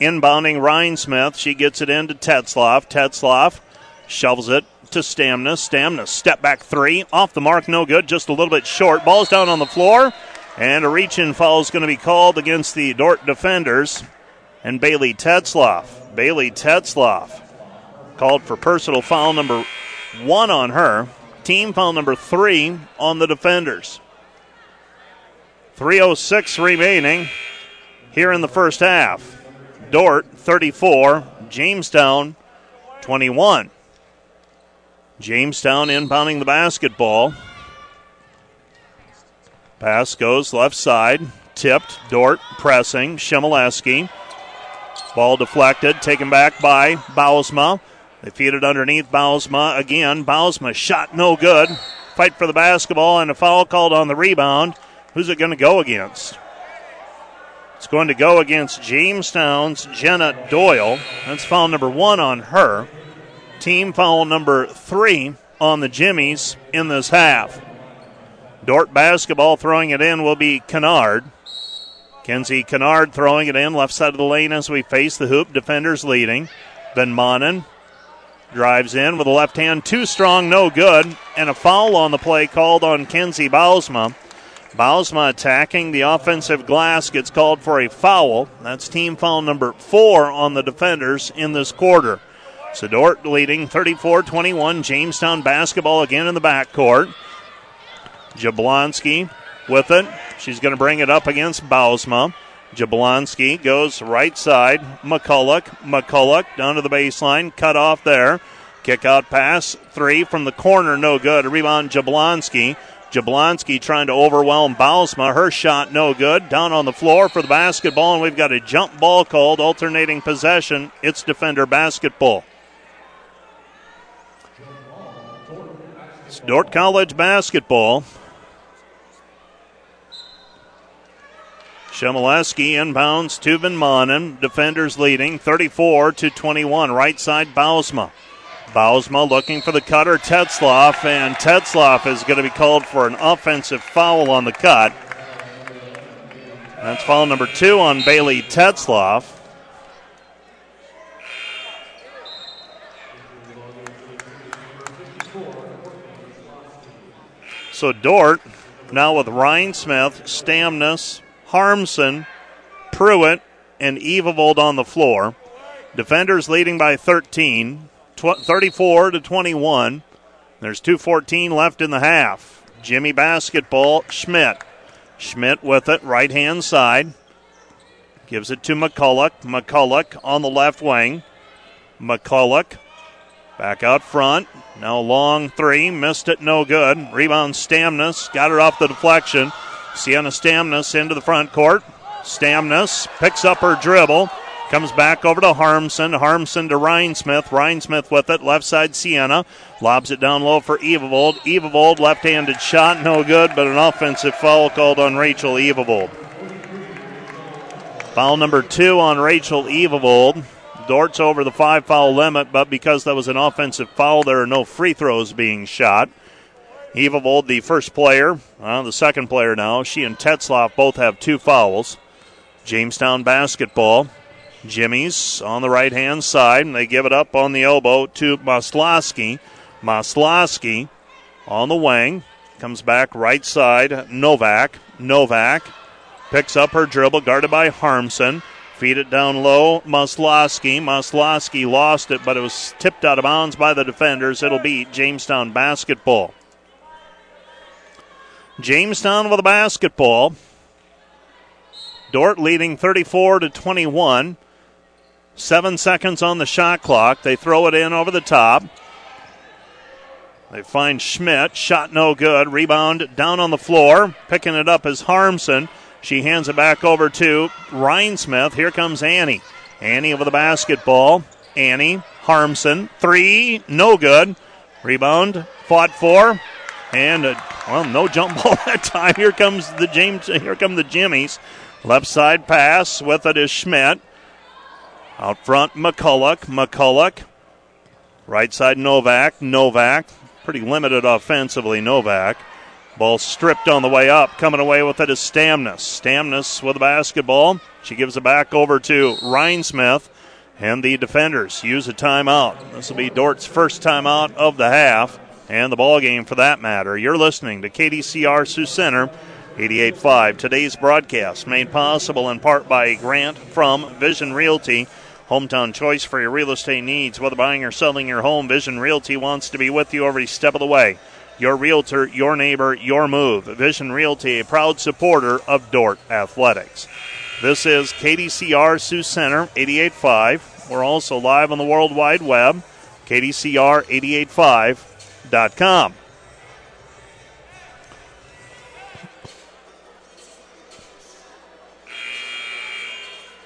[SPEAKER 1] Inbounding Rhinesmith. She gets it into Tetzloff. Tetzloff shovels it to Stamna. Stamna step back three. Off the mark, no good. Just a little bit short. Ball's down on the floor. And a reach in foul is going to be called against the Dordt defenders and Bailey Tetzloff. Bailey Tetzloff called for personal foul number one on her, team foul number three on the defenders. 306 remaining here in the first half. Dordt 34, Jamestown 21. Jamestown inbounding the basketball. Pass goes left side, tipped. Dordt pressing. Shimoleski. Ball deflected, taken back by Bausma. They feed it underneath Bausma again. Bausma shot no good. Fight for the basketball and a foul called on the rebound. Who's it going to go against? It's going to go against Jamestown's Jenna Doyle. That's foul number one on her. Team foul number three on the Jimmies in this half. Dordt basketball throwing it in will be Kennard. Kenzie Kennard throwing it in left side of the lane as we face the hoop. Defenders leading. Van Manen drives in with a left hand, too strong, no good, and a foul on the play called on Kenzie Bausma. Bausma attacking the offensive glass gets called for a foul. That's team foul number four on the defenders in this quarter. Sedort leading 34 21. Jamestown basketball again in the backcourt. Jablonski with it. She's going to bring it up against Bausma. Jablonski goes right side. McCulloch. McCulloch down to the baseline. Cut off there. Kick out pass. Three from the corner. No good. Rebound Jablonski. Jablonski trying to overwhelm Bausma. Her shot no good. Down on the floor for the basketball, and we've got a jump ball called, alternating possession. It's defender basketball. It's Dordt College basketball. Shemileski inbounds to Van Manen. Defenders leading 34 to 21. Right side Bausma. Bausma looking for the cutter, Tetzloff, and Tetzloff is going to be called for an offensive foul on the cut. That's foul number two on Bailey Tetzloff. So Dordt now with Rhinesmith, Stamnus, Harmson, Pruitt, and Evavold on the floor. Defenders leading by 13, tw- 34 to 21. There's 2.14 left in the half. Jimmy basketball, Schmidt. Schmidt with it, right hand side. Gives it to McCulloch. McCulloch on the left wing. McCulloch back out front. Now long three, missed it, no good. Rebound Stamnus, got it off the deflection. Sienna Stamnus into the front court. Stamnus picks up her dribble, comes back over to Harmson. Harmson to Rhinesmith. Rhinesmith with it, left side Sienna. Lobs it down low for Evavold. Evavold, left handed shot, no good, but an offensive foul called on Rachel Evavold. Foul number two on Rachel Evavold. Dordt's over the five foul limit, but because that was an offensive foul, there are no free throws being shot. Evavold, the first player, uh, the second player now. She and Tetzloff both have two fouls. Jamestown basketball. Jimmy's on the right hand side, and they give it up on the elbow to Maslowski. Maslowski on the wing. Comes back right side. Novak. Novak picks up her dribble, guarded by Harmson. Feed it down low. Maslowski. Maslowski lost it, but it was tipped out of bounds by the defenders. It'll be Jamestown basketball. Jamestown with a basketball. Dordt leading 34 to 21. Seven seconds on the shot clock. They throw it in over the top. They find Schmidt. Shot no good. Rebound down on the floor. Picking it up is Harmson. She hands it back over to Rhinesmith. Here comes Annie. Annie over the basketball. Annie. Harmson. Three. No good. Rebound. Fought for. And uh, well, no jump *laughs* ball that time. Here comes the James. Here come the Jimmies. Left side pass with it is Schmidt. Out front, McCulloch. McCulloch. Right side, Novak. Novak. Pretty limited offensively, Novak. Ball stripped on the way up. Coming away with it is Stamnus. Stamnus with the basketball. She gives it back over to Rhinesmith. And the defenders use a timeout. This will be Dordt's first timeout of the half and the ball game for that matter. You're listening to KDCR Sioux Center 88.5. Today's broadcast made possible in part by a grant from Vision Realty, hometown choice for your real estate needs. Whether buying or selling your home, Vision Realty wants to be with you every step of the way. Your realtor, your neighbor, your move. Vision Realty, a proud supporter of Dordt Athletics. This is KDCR Sioux Center 88.5. We're also live on the World Wide Web, KDCR885.com.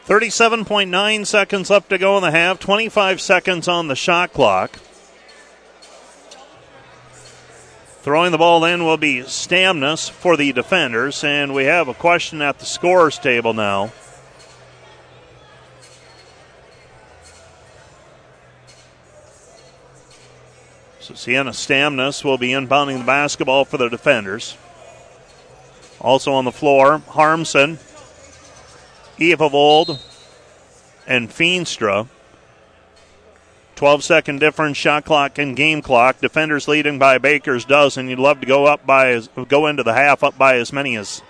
[SPEAKER 1] 37.9 seconds left to go in the half, 25 seconds on the shot clock. Throwing the ball in will be Stamnus for the defenders, and we have a question at the scorers table now. So Sienna Stamnus will be inbounding the basketball for the defenders. Also on the floor, Harmson Evavold and Feenstra. 12 second difference, shot clock and game clock. Defenders leading by Baker's dozen. You'd love to go up by go into the half up by as many as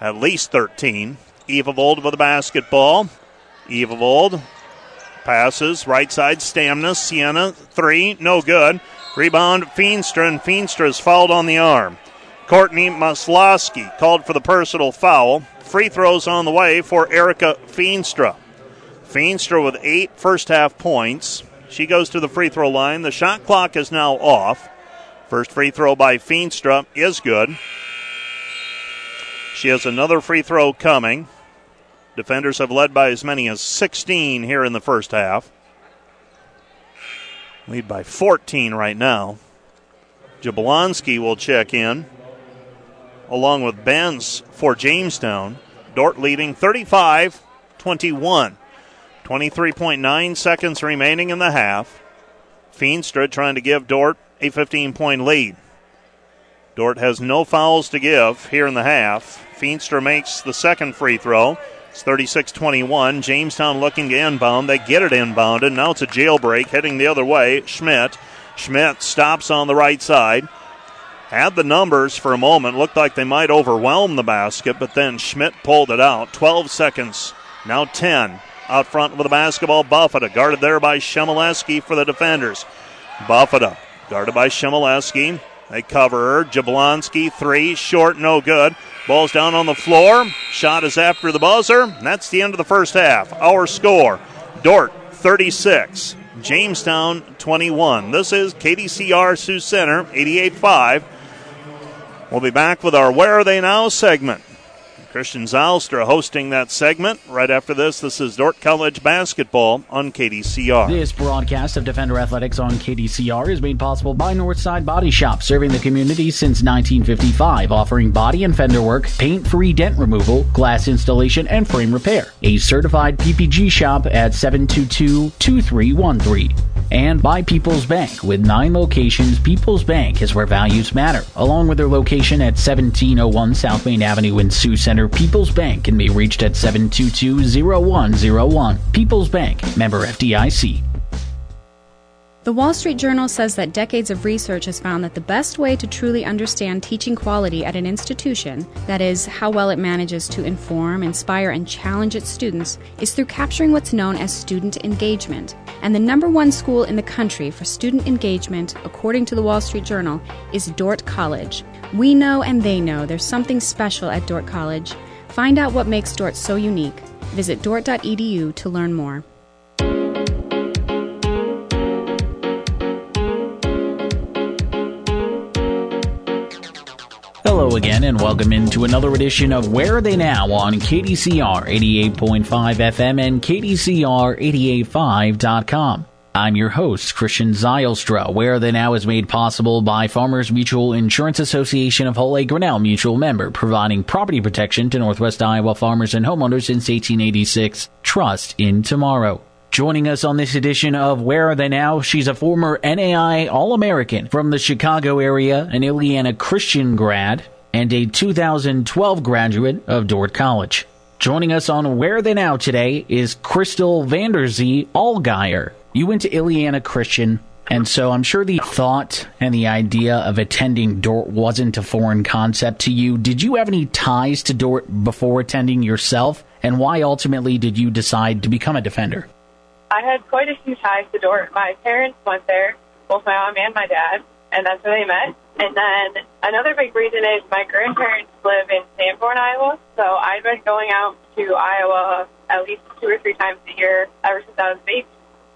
[SPEAKER 1] at least 13. Evavold with the basketball. Evavold passes right side. Stamna Sienna three no good. Rebound Feenstra and Feenstra is fouled on the arm. Courtney Maslowski called for the personal foul. Free throws on the way for Erica Feenstra. Feenstra with eight first half points. She goes to the free throw line. The shot clock is now off. First free throw by Feenstra is good. She has another free throw coming. Defenders have led by as many as 16 here in the first half. Lead by 14 right now. Jablonski will check in along with Benz for Jamestown. Dordt leading 35 21. 23.9 seconds remaining in the half. Feenstra trying to give Dordt a 15 point lead. Dordt has no fouls to give here in the half. Feenstra makes the second free throw. It's 36 21. Jamestown looking to inbound. They get it inbounded. Now it's a jailbreak heading the other way. Schmidt. Schmidt stops on the right side had the numbers for a moment, looked like they might overwhelm the basket, but then Schmidt pulled it out. 12 seconds, now 10. Out front with the basketball, Buffetta, guarded there by Shemileski for the defenders. Buffetta, guarded by Shemileski. They cover her. Jablonski, three, short, no good. Ball's down on the floor. Shot is after the buzzer. That's the end of the first half. Our score Dordt 36, Jamestown 21. This is KDCR Sioux Center 88 We'll be back with our Where Are They Now segment. Christian Zylstra hosting that segment. Right after this, this is Dordt College basketball on KDCR.
[SPEAKER 2] This broadcast of Defender Athletics on KDCR is made possible by Northside Body Shop, serving the community since 1955, offering body and fender work, paint-free dent removal, glass installation, and frame repair. A certified PPG shop at 722-2313 and by People's Bank. With nine locations, People's Bank is where values matter. Along with their location at 1701 South Main Avenue in Sioux Center, People's Bank can be reached at 722-0101. People's Bank, member FDIC.
[SPEAKER 3] The Wall Street Journal says that decades of research has found that the best way to truly understand teaching quality at an institution, that is, how well it manages to inform, inspire, and challenge its students, is through capturing what's known as student engagement. And the number one school in the country for student engagement, according to the Wall Street Journal, is Dordt College. We know and they know there's something special at Dordt College. Find out what makes Dordt so unique. Visit dordt.edu to learn more.
[SPEAKER 2] Hello again, and welcome into another edition of Where Are They Now on KDCR 88.5 FM and KDCR885.com. I'm your host, Christian Zylstra. Where Are They Now is made possible by Farmers Mutual Insurance Association of Hull Grinnell Mutual Member, providing property protection to Northwest Iowa farmers and homeowners since 1886. Trust in tomorrow. Joining us on this edition of Where Are They Now? She's a former NAI All American from the Chicago area, an Illiana Christian grad, and a 2012 graduate of Dordt College. Joining us on Where Are They Now today is Crystal Vanderzee Allgaier. You went to Illiana Christian. And so I'm sure the thought and the idea of attending Dordt wasn't a foreign concept to you. Did you have any ties to Dordt before attending yourself? And why ultimately did you decide to become a defender?
[SPEAKER 4] I had quite a few ties to Dordt. My parents went there, both my mom and my dad, and that's where they met. And then another big reason is my grandparents live in Sanborn, Iowa, so I've been going out to Iowa at least two or three times a year ever since I was a baby.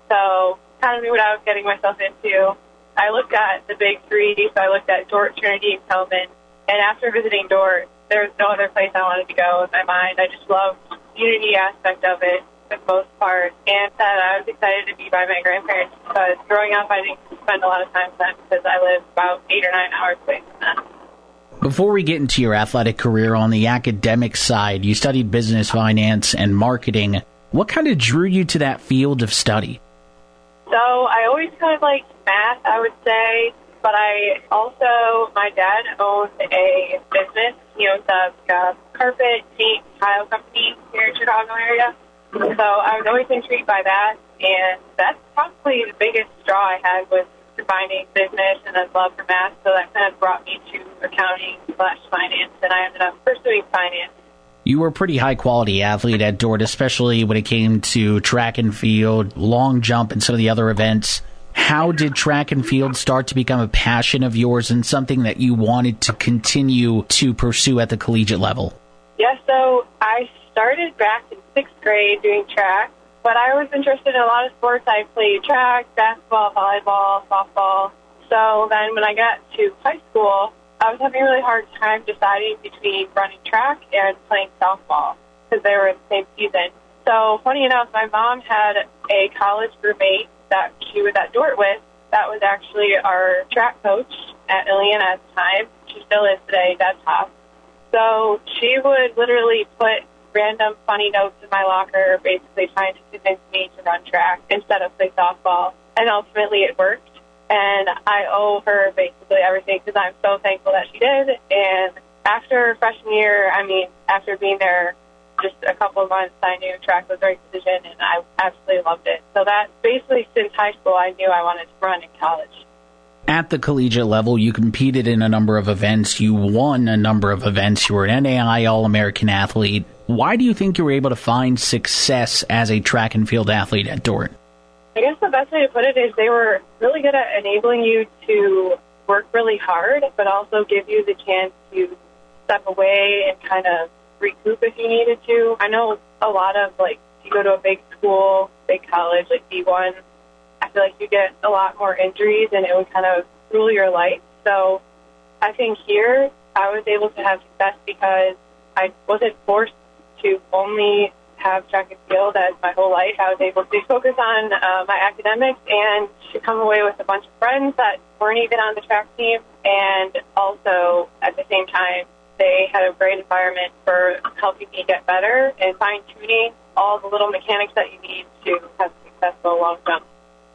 [SPEAKER 4] So kind of knew what I was getting myself into. I looked at the big three, so I looked at Dordt, Trinity, and Calvin. And after visiting Dordt, there was no other place I wanted to go in my mind. I just loved the unity aspect of it the most part, and that I was excited to be by my grandparents because growing up, I didn't spend a lot of time with them because I live about eight or nine hours away from them.
[SPEAKER 2] Before we get into your athletic career on the academic side, you studied business, finance, and marketing. What kind of drew you to that field of study?
[SPEAKER 4] So I always kind of liked math, I would say, but I also, my dad owns a business. He owns a, a carpet, paint, tile company here in Chicago area. So I was always intrigued by that, and that's probably the biggest straw I had was combining business and then love for math. So that kind of brought me to accounting slash finance, and I ended up pursuing finance.
[SPEAKER 2] You were a pretty high quality athlete at Dordt, especially when it came to track and field, long jump, and some of the other events. How did track and field start to become a passion of yours and something that you wanted to continue to pursue at the collegiate level?
[SPEAKER 4] Yeah, so I started back sixth grade doing track, but I was interested in a lot of sports. I played track, basketball, volleyball, softball. So then when I got to high school, I was having a really hard time deciding between running track and playing softball because they were in the same season. So funny enough, my mom had a college roommate that she was at Dordt with that was actually our track coach at Illiana at the time. She still is today, Deb Top. So she would literally put random funny notes in my locker, basically trying to convince me to run track instead of play softball. And ultimately it worked. And I owe her basically everything because I'm so thankful that she did. And after freshman year, I mean, after being there just a couple of months, I knew track was the right decision, and I absolutely loved it. So that basically since high school, I knew I wanted to run in college.
[SPEAKER 2] At the collegiate level, you competed in a number of events. You won a number of events. You were an NAI All American athlete. Why do you think you were able to find success as a track and field athlete at Dordt?
[SPEAKER 4] I guess the best way to put it is they were really good at enabling you to work really hard, but also give you the chance to step away and kind of recoup if you needed to. I know a lot of like if you go to a big school, big college like D1, I feel like you get a lot more injuries and it would kind of rule your life. So I think here I was able to have success because I wasn't forced to only have track and field as my whole life. I was able to focus on uh, my academics and to come away with a bunch of friends that weren't even on the track team. And also, at the same time, they had a great environment for helping me get better and fine tuning all the little mechanics that you need to have a successful long jump.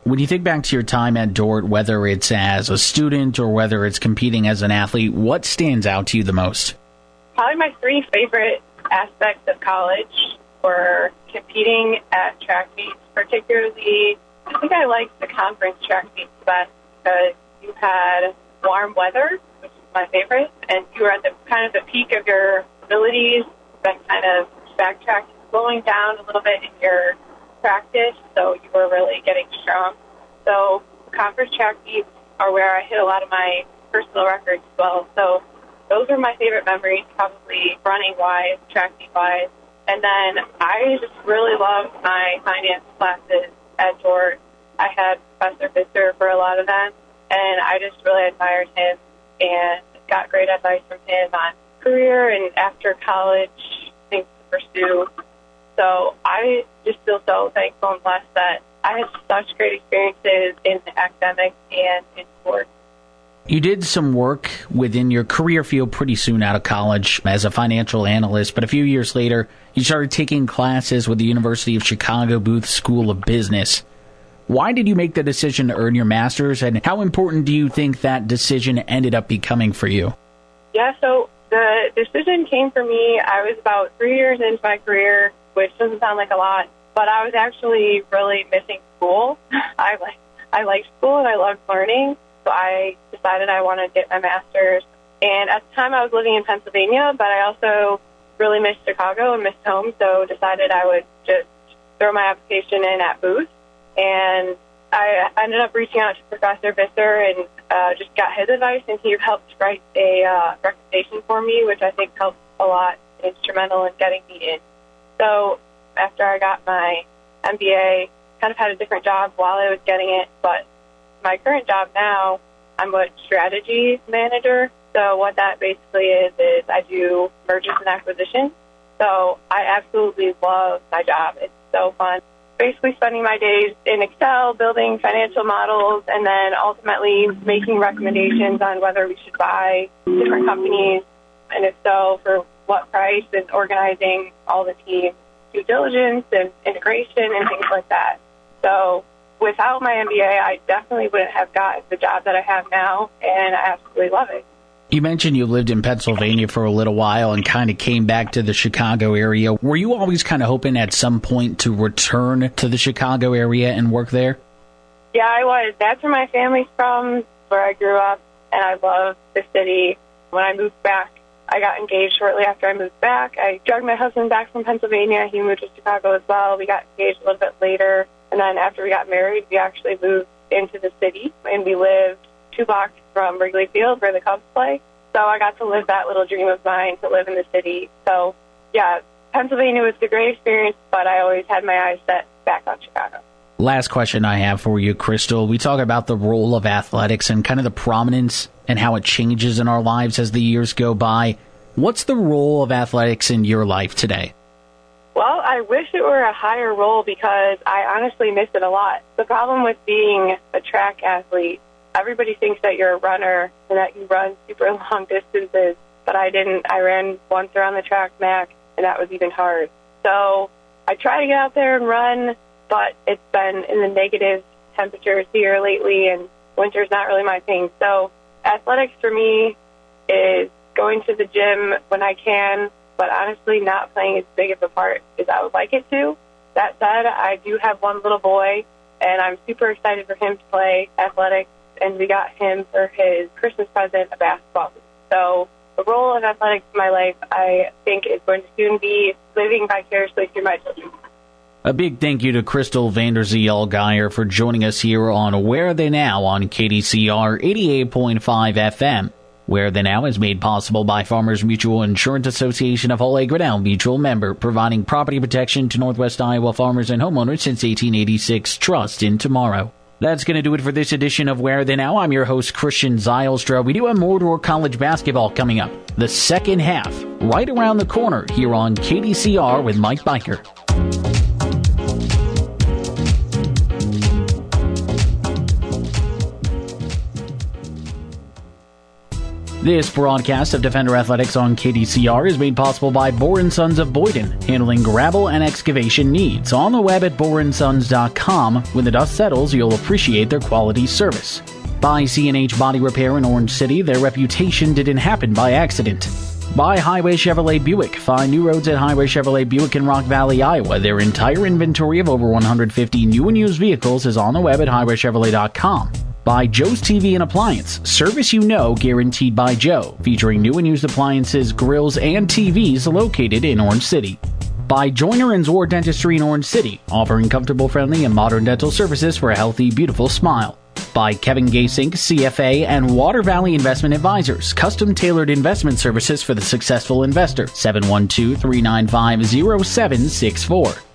[SPEAKER 2] When you think back to your time at Dordt, whether it's as a student or whether it's competing as an athlete, what stands out to you the most?
[SPEAKER 4] Probably my three favorite aspects of college were competing at track meets, particularly, I think I liked the conference track meets best because you had warm weather, which is my favorite, and you were at the kind of the peak of your abilities, then kind of backtrack, slowing down a little bit in your practice, so you were really getting strong. So conference track meets are where I hit a lot of my personal records as well. So those are my favorite memories, probably running wise, track meet wise. And then I just really loved my finance classes at Dordt. I had Professor Pfister for a lot of them, and I just really admired him and got great advice from him on career and after college things to pursue. So I just feel so thankful and blessed that I had such great experiences in academics and in sports.
[SPEAKER 2] You did some work within your career field pretty soon out of college as a financial analyst, but a few years later, you started taking classes with the University of Chicago Booth School of Business. Why did you make the decision to earn your master's, and how important do you think that decision ended up becoming for you?
[SPEAKER 4] Yeah, so the decision came for me. I was about three years into my career, which doesn't sound like a lot, but I was actually really missing school. *laughs* I like I liked school and I loved learning, so I decided I wanted to get my master's. And at the time, I was living in Pennsylvania, but I also really missed Chicago and missed home, so decided I would just throw my application in at Booth. And I ended up reaching out to Professor Visser and uh, just got his advice, and he helped write a uh, recommendation for me, which I think helped a lot, instrumental in getting me in. So after I got my MBA, kind of had a different job while I was getting it, but my current job now, I'm a strategy manager. So what that basically is is I do mergers and acquisitions. So I absolutely love my job. It's so fun. Basically spending my days in Excel building financial models and then ultimately making recommendations on whether we should buy different companies and if so, for what price and organizing all the team due diligence and integration and things like that. So without my MBA, I definitely wouldn't have gotten the job that I have now, and I absolutely love it.
[SPEAKER 2] You mentioned you lived in Pennsylvania for a little while and kind of came back to the Chicago area. Were you always kind of hoping at some point to return to the Chicago area and work there?
[SPEAKER 4] Yeah, I was. That's where my family's from, where I grew up, and I love the city. When I moved back, I got engaged shortly after I moved back. I dragged my husband back from Pennsylvania. He moved to Chicago as well. We got engaged a little bit later. And then after we got married, we actually moved into the city, and we lived two blocks from Wrigley Field where the Cubs play. So I got to live that little dream of mine to live in the city. So, yeah, Pennsylvania was a great experience, but I always had my eyes set back on Chicago.
[SPEAKER 2] Last question I have for you, Crystal. We talk about the role of athletics and kind of the prominence and how it changes in our lives as the years go by. What's the role of athletics in your life today?
[SPEAKER 4] Well, I wish it were a higher role because I honestly miss it a lot. The problem with being a track athlete, everybody thinks that you're a runner and that you run super *laughs* long distances, but I didn't. I ran once around the track max, and that was even hard. So I try to get out there and run, but it's been in the negative temperatures here lately, and winter's not really my thing. So athletics for me is going to the gym when I can, but honestly not playing as big of a part as I would like it to. That said, I do have one little boy, and I'm super excited for him to play athletics, and we got him for his Christmas present a basketball. So the role of athletics in my life, I think, is going to soon be living vicariously through my children.
[SPEAKER 2] A big thank you to Crystal Vanderzee Allgaier for joining us here on Where Are They Now on KDCR 88.5 FM. Where the Now is made possible by Farmers Mutual Insurance Association of Hull Grinnell Mutual member, providing property protection to Northwest Iowa farmers and homeowners since 1886. Trust in tomorrow. That's going to do it for this edition of Where the Now. I'm your host, Christian Zylstra. We do have more Dordt College basketball coming up. The second half, right around the corner here on KDCR with Mike Biker. This broadcast of Defender Athletics on KDCR is made possible by Boren Sons of Boyden, handling gravel and excavation needs. On the web at borensons.com. When the dust settles, you'll appreciate their quality service. By C&H Body Repair in Orange City, their reputation didn't happen by accident. By Highway Chevrolet Buick. Find new roads at Highway Chevrolet Buick in Rock Valley, Iowa. Their entire inventory of over 150 new and used vehicles is on the web at highwaychevrolet.com by Joe's TV and Appliance. Service you know, guaranteed by Joe, featuring new and used appliances, grills, and TVs located in Orange City. By Joiner and Zor Dentistry in Orange City, offering comfortable, friendly, and modern dental services for a healthy, beautiful smile. By Kevin Gasink, CFA, and Water Valley Investment Advisors, custom tailored investment services for the successful investor. 712 395 0764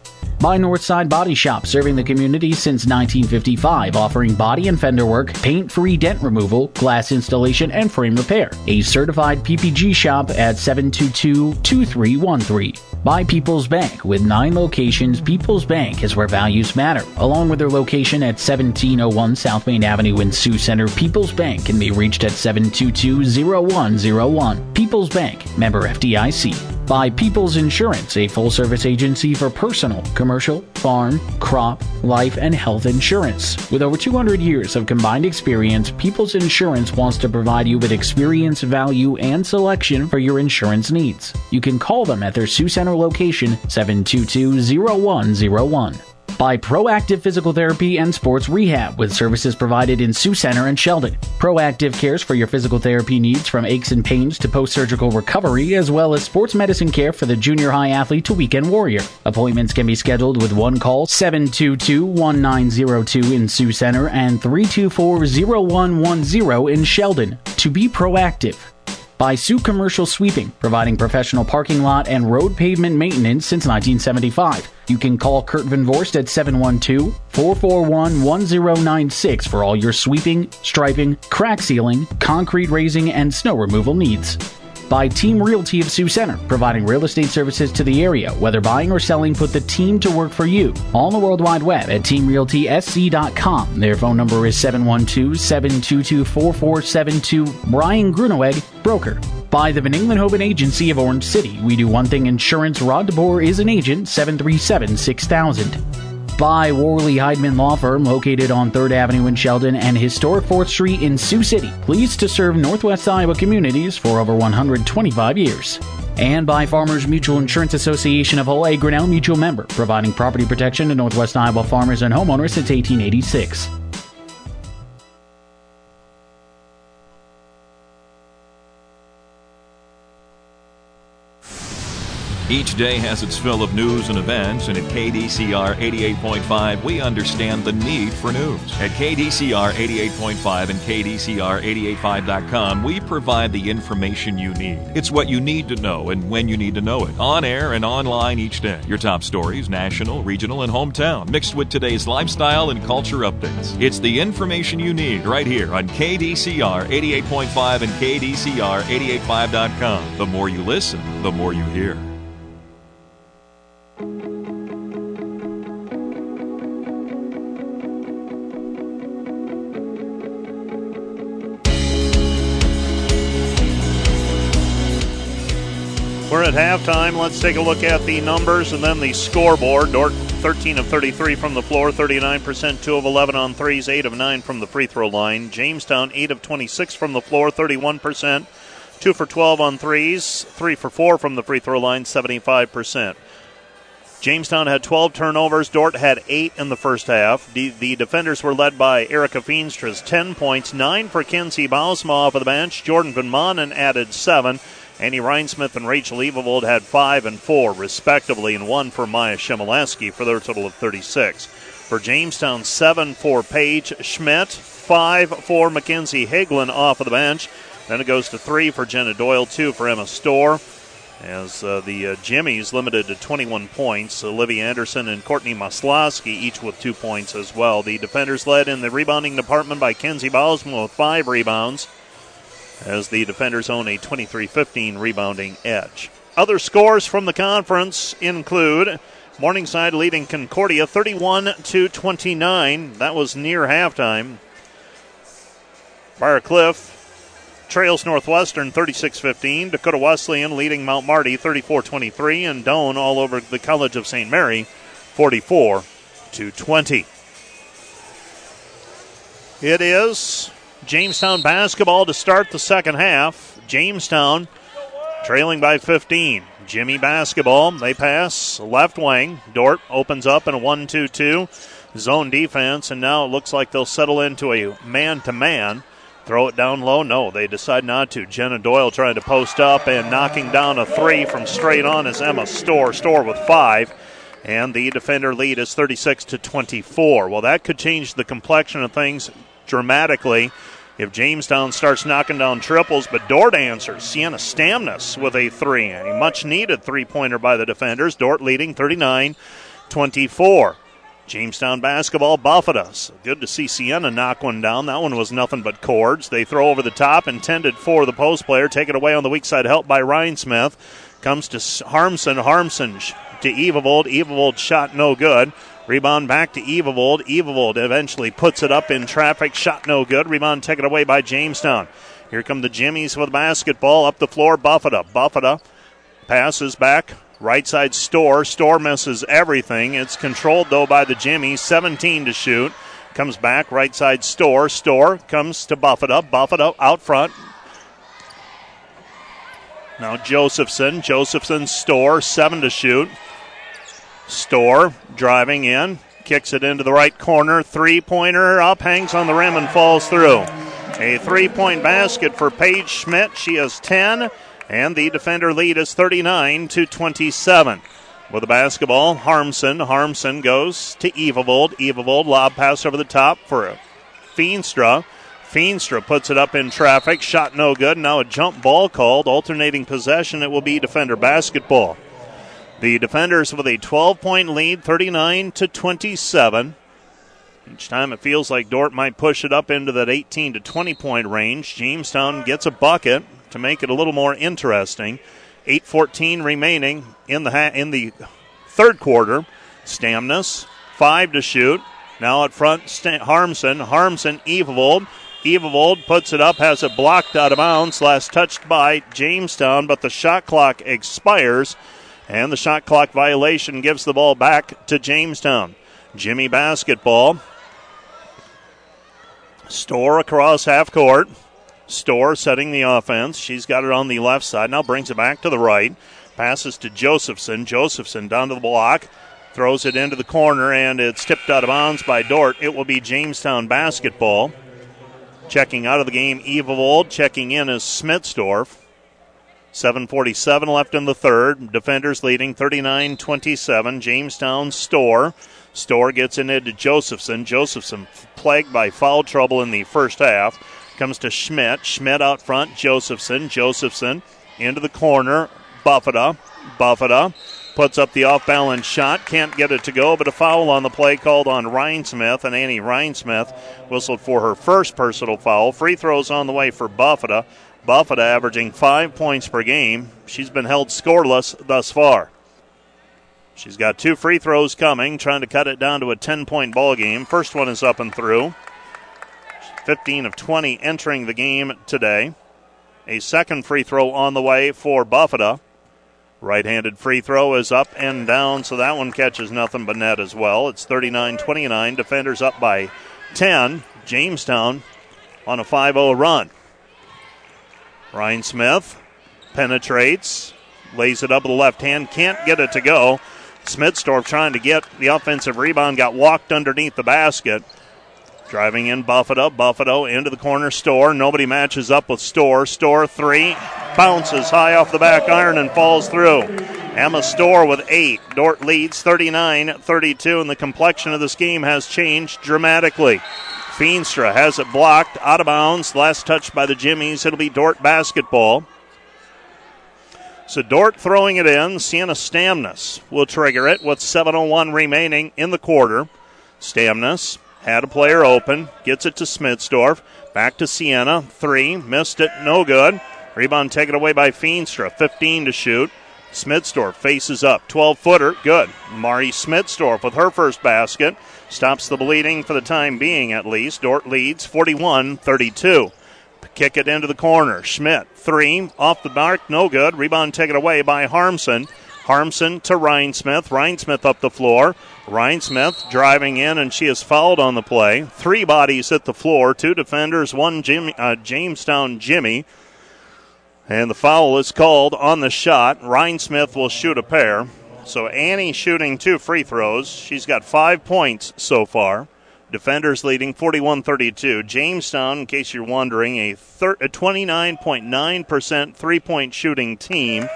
[SPEAKER 2] by Northside Body Shop, serving the community since 1955, offering body and fender work, paint free dent removal, glass installation, and frame repair. A certified PPG shop at 722 2313. By People's Bank. With nine locations, People's Bank is where values matter. Along with their location at 1701 South Main Avenue in Sioux Center, People's Bank can be reached at 722 0101. People's Bank, member FDIC. By People's Insurance, a full service agency for personal, commercial, farm, crop, life, and health insurance. With over 200 years of combined experience, People's Insurance wants to provide you with experience, value, and selection for your insurance needs. You can call them at their Sioux Center location 722 0101 by Proactive Physical Therapy and Sports Rehab with services provided in Sioux Center and Sheldon. Proactive cares for your physical therapy needs from aches and pains to post-surgical recovery as well as sports medicine care for the junior high athlete to weekend warrior. Appointments can be scheduled with one call 722-1902 in Sioux Center and 324-0110 in Sheldon to be proactive by Sioux Commercial Sweeping, providing professional parking lot and road pavement maintenance since 1975. You can call Kurt Van Vorst at 712 441 1096 for all your sweeping, striping, crack sealing, concrete raising, and snow removal needs by Team Realty of Sioux Center, providing real estate services to the area. Whether buying or selling, put the team to work for you. On the World Wide Web at teamrealtysc.com. Their phone number is 712-722-4472. Brian Gruneweg, broker. By the Van England Agency of Orange City. We do one thing insurance. Rod DeBoer is an agent, 737-6000 by Worley Heidman Law Firm located on 3rd Avenue in Sheldon and Historic 4th Street in Sioux City. Pleased to serve Northwest Iowa communities for over 125 years. And by Farmers Mutual Insurance Association of Hawarden Grinnell Mutual Member, providing property protection to Northwest Iowa farmers and homeowners since 1886.
[SPEAKER 5] Each day has its fill of news and events, and at KDCR 88.5, we understand the need for news. At KDCR 88.5 and KDCR885.com, we provide the information you need. It's what you need to know and when you need to know it. On air and online each day. Your top stories, national, regional, and hometown, mixed with today's lifestyle and culture updates. It's the information you need right here on KDCR 88.5 and KDCR885.com. The more you listen, the more you hear.
[SPEAKER 1] At halftime. Let's take a look at the numbers and then the scoreboard. Dordt 13 of 33 from the floor, 39%, 2 of 11 on threes, 8 of 9 from the free throw line. Jamestown 8 of 26 from the floor, 31%, 2 for 12 on threes, 3 for 4 from the free throw line, 75%. Jamestown had 12 turnovers. Dordt had 8 in the first half. The, the defenders were led by Erica Feenstra, 10 points, 9 for Kenzie Bausma off of the bench. Jordan Van Manen added 7. Annie Rhinesmith and Rachel Evavold had five and four, respectively, and one for Maya Shemileski for their total of 36. For Jamestown, seven for Paige Schmidt, five for Mackenzie Hagelin off of the bench. Then it goes to three for Jenna Doyle, two for Emma Storr. As uh, the uh, Jimmies limited to 21 points, Olivia Anderson and Courtney Maslowski each with two points as well. The defenders led in the rebounding department by Kenzie Bausma with five rebounds as the defenders own a 23 15 rebounding edge. Other scores from the conference include Morningside leading Concordia 31 to 29. That was near halftime. Briar Cliff trails Northwestern 36 15. Dakota Wesleyan leading Mount Marty 34 23. And Doane all over the College of St. Mary 44 to 20. It is Jamestown basketball to start the second half. Jamestown trailing by 15. Jimmy basketball. They pass left wing. Dordt opens up in a 1 2 2 zone defense, and now it looks like they'll settle into a man to man. Throw it down low? No, they decide not to. Jenna Doyle trying to post up and knocking down a three from straight on is Emma Storr. Storr with five. And the defender lead is 36 to 24. Well, that could change the complexion of things dramatically if Jamestown starts knocking down triples, but Dordt answers. Sienna Stamnus with a three, a much needed three pointer by the defenders. Dordt leading 39 24. Jamestown basketball Buffetta. Good to see Sienna knock one down. That one was nothing but cords. They throw over the top, intended for the post player. Take it away on the weak side, helped by Rhinesmith. Comes to Harmson. Harmson to Evavold. Evavold shot no good. Rebound back to Evavold. Evavold eventually puts it up in traffic. Shot no good. Rebound taken away by Jamestown. Here come the Jimmies with the basketball. Up the floor, Buffetta. Buffetta passes back. Right side Storr. Storr misses everything. It's controlled though by the Jimmies. 17 to shoot. Comes back. Right side Storr. Storr comes to Buffetta. Buffetta out front. Now Josephson. Josephson Storr. Seven to shoot. Storr driving in, kicks it into the right corner. Three pointer up, hangs on the rim, and falls through. A three point basket for Paige Schmidt. She has 10, and the defender lead is 39 to 27. With the basketball, Harmson. Harmson goes to Evavold. Evavold lob pass over the top for Feenstra. Feenstra puts it up in traffic. Shot no good. Now a jump ball called. Alternating possession. It will be defender basketball. The defenders with a 12 point lead, 39 to 27. Each time it feels like Dordt might push it up into that 18 to 20 point range. Jamestown gets a bucket to make it a little more interesting. 8:14 remaining in the ha- in the third quarter. Stamnus five to shoot. Now at front, St- Harmson. Harmson, Evavold. Evavold puts it up, has it blocked out of bounds. Last touched by Jamestown, but the shot clock expires, and the shot clock violation gives the ball back to Jamestown. Jimmy basketball. Storr across half court. Storr setting the offense. She's got it on the left side. Now brings it back to the right. Passes to Josephson. Josephson down to the block. Throws it into the corner, and it's tipped out of bounds by Dordt. It will be Jamestown basketball. Checking out of the game, Evavold. Checking in is Smitsdorf. 7.47 left in the third. Defenders leading 39 27. Jamestown Storr. Storr gets it into Josephson. Josephson plagued by foul trouble in the first half. Comes to Schmidt. Schmidt out front. Josephson. Josephson into the corner. Buffetta. Buffetta puts up the off balance shot. Can't get it to go, but a foul on the play called on Rhinesmith. And Annie Rhinesmith whistled for her first personal foul. Free throws on the way for Buffetta. Buffetta averaging five points per game. She's been held scoreless thus far. She's got two free throws coming, trying to cut it down to a 10 point ball game. First one is up and through. 15 of 20 entering the game today. A second free throw on the way for Buffetta. Right handed free throw is up and down, so that one catches nothing but net as well. It's 39 29. Defenders up by 10. Jamestown on a 5 0 run. Rhinesmith penetrates, lays it up with the left hand, can't get it to go. Smitsdorf trying to get the offensive rebound, got walked underneath the basket. Driving in Buffetta, Buffetta into the corner Storr. Nobody matches up with Storr. Storr three bounces high off the back iron and falls through. Emma Storr with eight. Dordt leads 39 32, and the complexion of this game has changed dramatically. Feenstra has it blocked out of bounds. Last touch by the Jimmies. It'll be Dordt basketball. So Dordt throwing it in. Sienna Stamnus will trigger it with 7.01 remaining in the quarter. Stamnus had a player open, gets it to Smitsdorf. Back to Sienna. Three. Missed it. No good. Rebound taken away by Feenstra. 15 to shoot. Smitsdorf faces up. 12 footer. Good. Mari Smitsdorf with her first basket. Stops the bleeding for the time being, at least. Dordt leads 41 32. Kick it into the corner. Schmidt, three, off the mark, no good. Rebound taken away by Harmson. Harmson to Rhinesmith. Rhinesmith up the floor. Rhinesmith driving in, and she is fouled on the play. Three bodies hit the floor. Two defenders, one Jimmy, uh, Jamestown Jimmy. And the foul is called on the shot. Rhinesmith will shoot a pair. So Annie shooting two free throws. She's got five points so far. Defenders leading 41 32. Jamestown, in case you're wondering, a, thir- a 29.9% three point shooting team.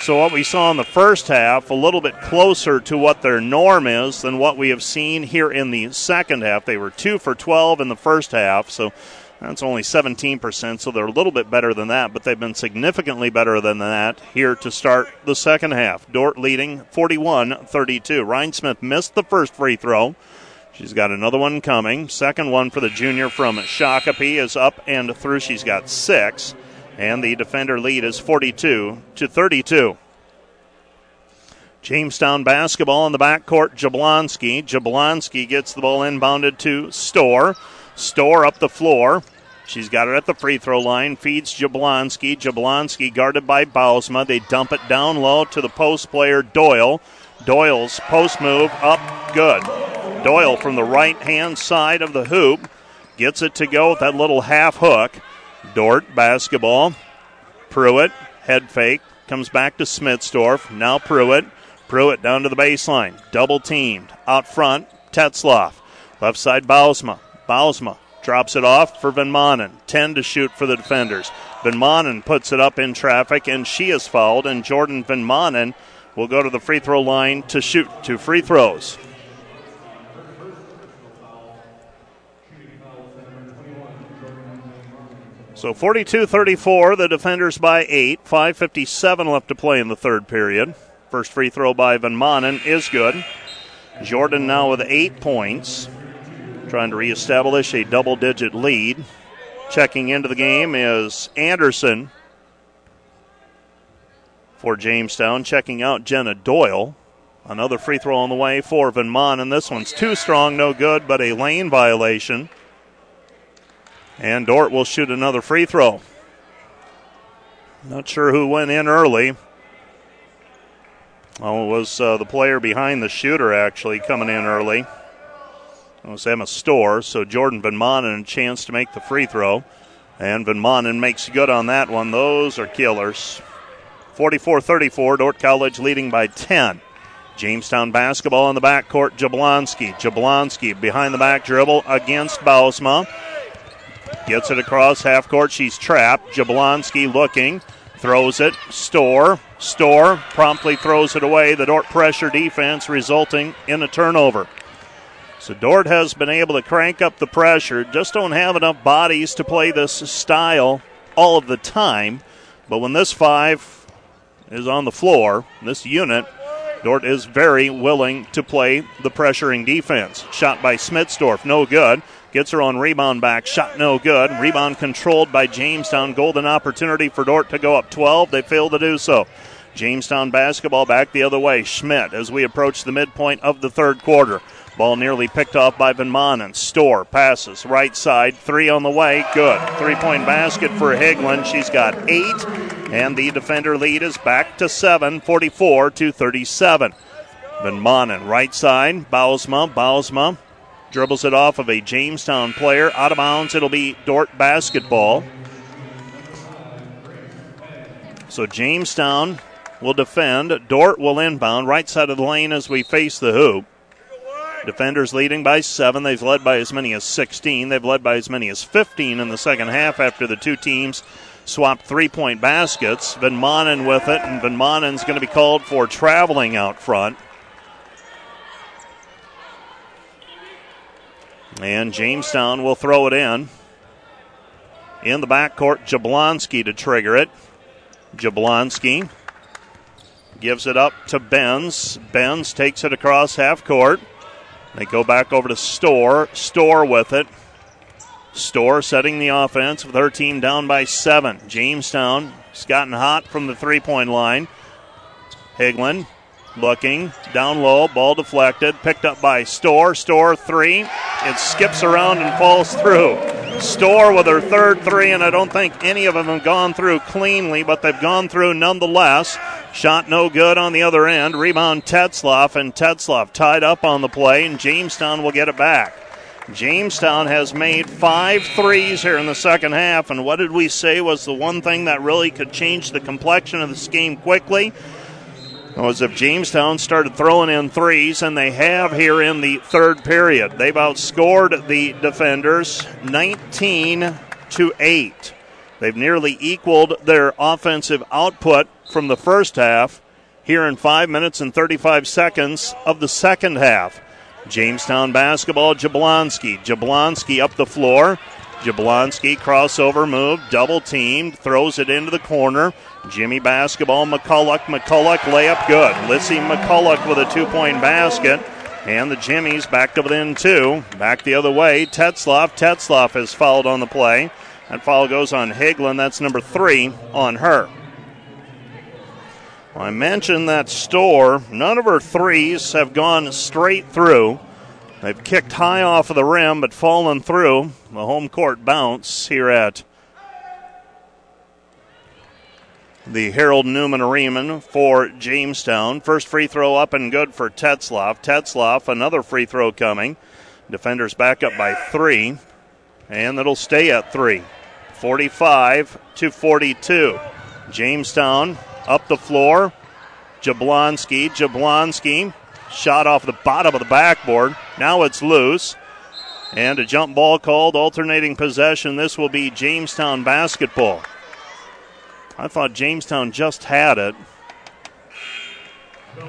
[SPEAKER 1] So, what we saw in the first half, a little bit closer to what their norm is than what we have seen here in the second half. They were 2 for 12 in the first half, so that's only 17%, so they're a little bit better than that, but they've been significantly better than that here to start the second half. Dordt leading 41 32. Rhinesmith missed the first free throw. She's got another one coming. Second one for the junior from Shakopee is up and through. She's got six. And the defender lead is 42 to 32. Jamestown basketball in the backcourt. Jablonski. Jablonski gets the ball inbounded to Storr. Storr up the floor. She's got it at the free throw line. Feeds Jablonski. Jablonski guarded by Bausma. They dump it down low to the post player Doyle. Doyle's post move up good. Doyle from the right hand side of the hoop gets it to go with that little half hook. Dordt basketball. Pruitt head fake comes back to Smitsdorf. Now Pruitt. Pruitt down to the baseline. Double teamed out front. Tetzloff. Left side, Bausma. Bausma drops it off for Van Manen. 10 to shoot for the defenders. Van Manen puts it up in traffic, and she is fouled, and Jordan Van Manen will go to the free throw line to shoot two free throws. So 42 34, the defenders by 8. 5.57 left to play in the third period. First free throw by Van Manen is good. Jordan now with eight points, trying to reestablish a double digit lead. Checking into the game is Anderson for Jamestown. Checking out Jenna Doyle. Another free throw on the way for Van and This one's too strong, no good, but a lane violation. And Dordt will shoot another free throw. Not sure who went in early. Oh, it was uh, the player behind the shooter actually coming in early. Was Emma Storr. so Jordan Van Manen a chance to make the free throw. And Van Manen makes good on that one. Those are killers. 44 34, Dordt College leading by 10. Jamestown basketball in the backcourt. Jablonski. Jablonski behind the back dribble against Bausma. Gets it across half court. She's trapped. Jablonski looking. Throws it. Storr. Storr promptly throws it away. The Dordt pressure defense resulting in a turnover. So Dordt has been able to crank up the pressure. Just don't have enough bodies to play this style all of the time. But when this five is on the floor, this unit, Dordt is very willing to play the pressuring defense. Shot by Smitsdorf, no good. Gets her on rebound back. Shot no good. Rebound controlled by Jamestown. Golden opportunity for Dordt to go up 12. They fail to do so. Jamestown basketball back the other way. Schmidt as we approach the midpoint of the third quarter. Ball nearly picked off by Van Manen. Storr passes right side. Three on the way. Good. Three point basket for Higland. She's got eight. And the defender lead is back to seven, 44 to 37. Van Manen right side. Bausma. Bausma dribbles it off of a Jamestown player. Out of bounds. It'll be Dordt basketball. So Jamestown will defend. Dordt will inbound right side of the lane as we face the hoop. Defenders leading by seven. They've led by as many as 16. They've led by as many as 15 in the second half after the two teams swapped three point baskets. Van Manen with it, and Van Manen's going to be called for traveling out front. And Jamestown will throw it in. In the backcourt, Jablonski to trigger it. Jablonski gives it up to Benz. Benz takes it across half court. They go back over to Storr. Storr with it. Storr setting the offense with her team down by seven. Jamestown has gotten hot from the three point line. Higland looking down low, ball deflected, picked up by Storr. Storr three. It skips around and falls through. Storr with her third three, and I don't think any of them have gone through cleanly, but they've gone through nonetheless. Shot no good on the other end. Rebound Tetzloff, and Tetzloff tied up on the play, and Jamestown will get it back. Jamestown has made five threes here in the second half, and what did we say was the one thing that really could change the complexion of this game quickly? was if Jamestown started throwing in threes, and they have here in the third period. They've outscored the defenders 19 to 8. They've nearly equaled their offensive output from the first half here in 5 minutes and 35 seconds of the second half. Jamestown basketball, Jablonski. Jablonski up the floor. Jablonski crossover move, double teamed, throws it into the corner. Jimmy basketball, McCulloch. McCulloch layup good. Lissy McCulloch with a two point basket. And the Jimmies back to within two. Back the other way. Tetzloff. Tetzloff has fouled on the play. That foul goes on Higland. That's number three on her. I mentioned that Storr. none of her threes have gone straight through. They've kicked high off of the rim but fallen through. The home court bounce here at the Harold Newman Arena for Jamestown. First free throw up and good for Tetzloff. Tetzloff, another free throw coming. Defenders back up by three, and it'll stay at three. 45 to 42. Jamestown up the floor. Jablonski. Jablonski Shot off the bottom of the backboard. Now it's loose. And a jump ball called, alternating possession. This will be Jamestown basketball. I thought Jamestown just had it.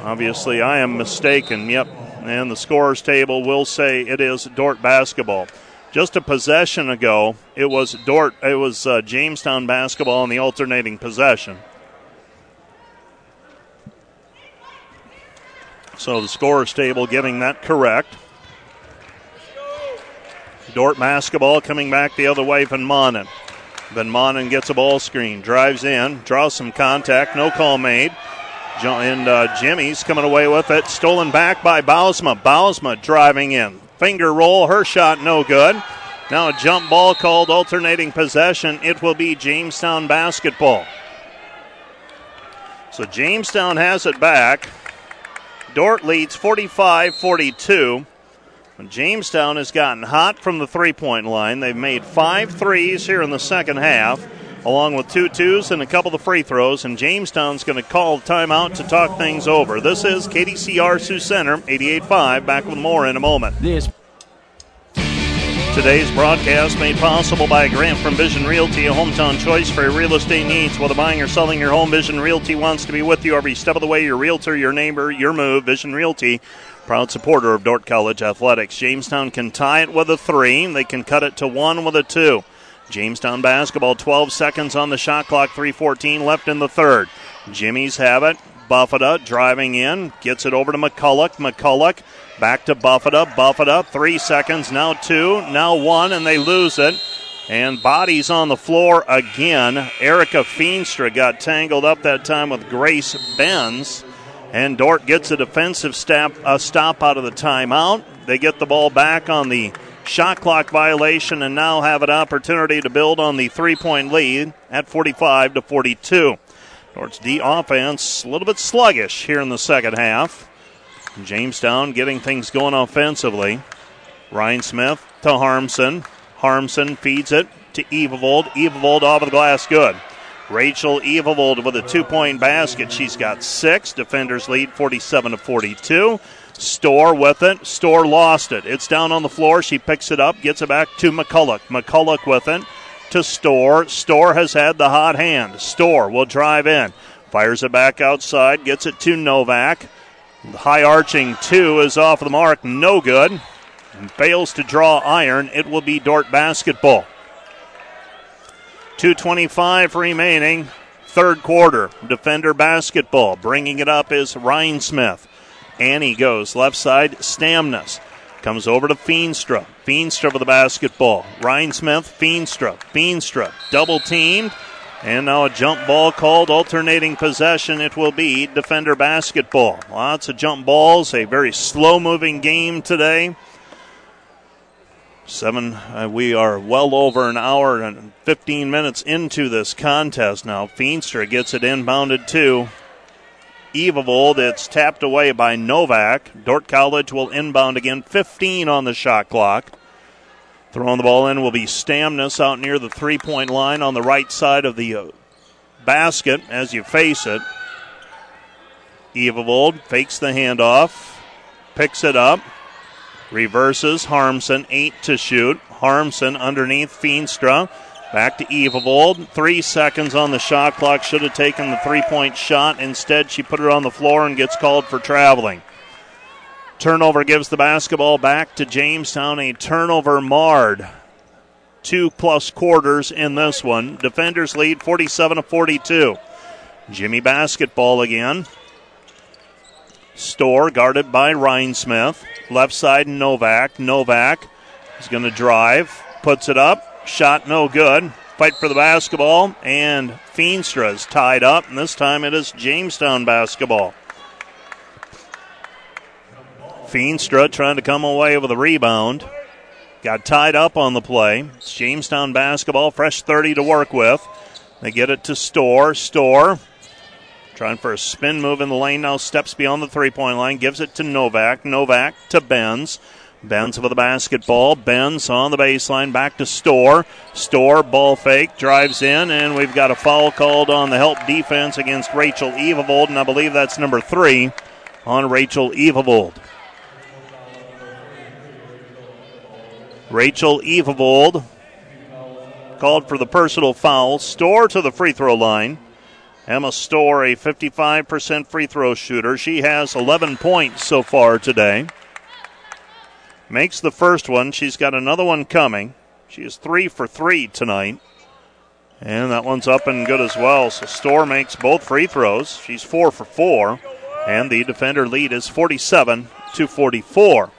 [SPEAKER 1] Obviously, I am mistaken. Yep. And the scorer's table will say it is Dordt basketball. Just a possession ago, it was Dordt. It was uh, Jamestown basketball in the alternating possession. So the scorer's table giving that correct. Dordt basketball coming back the other way from Monin. Van Manen gets a ball screen, drives in, draws some contact, no call made. And uh, Jimmy's coming away with it. Stolen back by Bausma. Bausma driving in. Finger roll, her shot no good. Now a jump ball called alternating possession. It will be Jamestown basketball. So Jamestown has it back. Dordt leads 45 42. Jamestown has gotten hot from the three point line. They've made five threes here in the second half, along with two twos and a couple of free throws. And Jamestown's going to call timeout to talk things over. This is KDCR Sioux Center, 88.5. Back with more in a moment.
[SPEAKER 2] This
[SPEAKER 1] Today's broadcast made possible by a grant from Vision Realty, a hometown choice for your real estate needs. Whether buying or selling your home, Vision Realty wants to be with you every step of the way. Your realtor, your neighbor, your move. Vision Realty, proud supporter of Dordt College athletics. Jamestown can tie it with a three. They can cut it to one with a two. Jamestown basketball, 12 seconds on the shot clock, 3:14 left in the third. Jimmy's have it. Buffetta driving in, gets it over to McCulloch. McCulloch back to Buffetta. Buffetta, three seconds, now two, now one, and they lose it. And bodies on the floor again. Erica Feenstra got tangled up that time with Grace Benz. And Dordt gets a defensive stop, a stop out of the timeout. They get the ball back on the shot clock violation and now have an opportunity to build on the three point lead at 45 to 42. Dordt's D offense a little bit sluggish here in the second half. Jamestown getting things going offensively. Rhinesmith to Harmson. Harmson feeds it to Evavold. Evavold off of the glass, good. Rachel Evavold with a two point basket. She's got six. Defenders lead 47 to 42. Storr with it. Storr lost it. It's down on the floor. She picks it up, gets it back to McCulloch. McCulloch with it to Storr. Storr has had the hot hand. Storr will drive in. Fires it back outside, gets it to Novak. The high arching two is off the mark, no good. And fails to draw iron. It will be Dordt basketball. 2.25 remaining, third quarter. Defender basketball. Bringing it up is Rhinesmith. Annie goes left side, Stamnus. Comes over to Feenstra. Feenstra for the basketball. Rhinesmith, Feenstra. Feenstra double teamed. And now a jump ball called alternating possession. It will be defender basketball. Lots of jump balls. A very slow moving game today. Seven, uh, we are well over an hour and 15 minutes into this contest now. Feenstra gets it inbounded to Evavold. It's tapped away by Novak. Dordt College will inbound again. 15 on the shot clock. Throwing the ball in will be Stamnus out near the three point line on the right side of the uh, basket as you face it. Evavold fakes the handoff, picks it up, reverses. Harmson, eight to shoot. Harmson underneath Feenstra. Back to Evavold. Three seconds on the shot clock. Should have taken the three point shot. Instead, she put it on the floor and gets called for traveling. Turnover gives the basketball back to Jamestown. A turnover marred. Two plus quarters in this one. Defenders lead 47 to 42. Jimmy basketball again. Storr guarded by Rhinesmith. Left side and Novak. Novak is going to drive. Puts it up. Shot no good. Fight for the basketball. And Feenstra is tied up. And this time it is Jamestown basketball. Feenstra trying to come away with a rebound. Got tied up on the play. It's Jamestown basketball, fresh 30 to work with. They get it to Storr. Storr trying for a spin move in the lane now, steps beyond the three point line, gives it to Novak. Novak to Benz. Benz with the basketball. Benz on the baseline, back to Storr. Storr ball fake, drives in, and we've got a foul called on the help defense against Rachel Evavold, and I believe that's number three on Rachel Evavold. Rachel Evavold called for the personal foul. Storr to the free throw line. Emma Storr, a 55% free throw shooter. She has 11 points so far today. Makes the first one. She's got another one coming. She is three for three tonight. And that one's up and good as well. So Storr makes both free throws. She's four for four. And the defender lead is 47 to 44.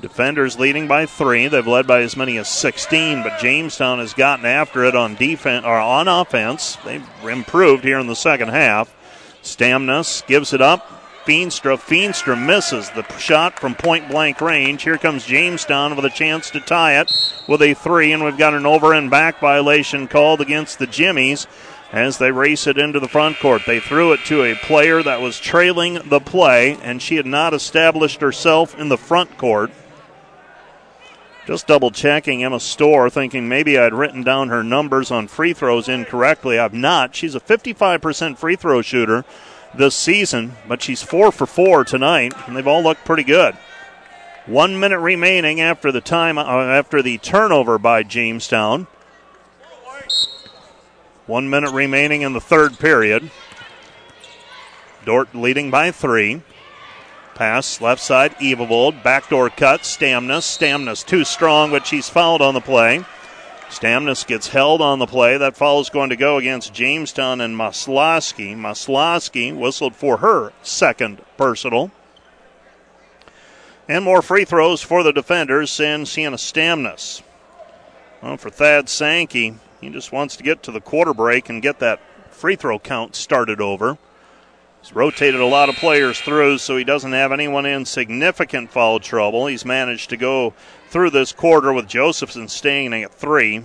[SPEAKER 1] Defenders leading by three. They've led by as many as 16, but Jamestown has gotten after it on defense or on offense. They've improved here in the second half. Stamnus gives it up. Feenstra. Feenstra misses the shot from point blank range. Here comes Jamestown with a chance to tie it with a three, and we've got an over and back violation called against the Jimmies as they race it into the front court. They threw it to a player that was trailing the play, and she had not established herself in the front court. Just double checking Emma Storr, thinking maybe I'd written down her numbers on free throws incorrectly. I've not. She's a 55% free throw shooter this season, but she's four for four tonight, and they've all looked pretty good. One minute remaining after the time uh, after the turnover by Jamestown. One minute remaining in the third period. Dordt leading by three. Pass left side, Evavold. Backdoor cut, Stamnus. Stamnus too strong, but she's fouled on the play. Stamnus gets held on the play. That foul is going to go against Jamestown and Maslowski. Maslowski whistled for her second personal. And more free throws for the defenders and Sienna Stamnus. Well, for Thad Sankey, he just wants to get to the quarter break and get that free throw count started over. He's rotated a lot of players through, so he doesn't have anyone in significant foul trouble. He's managed to go through this quarter with Josephson staying at three.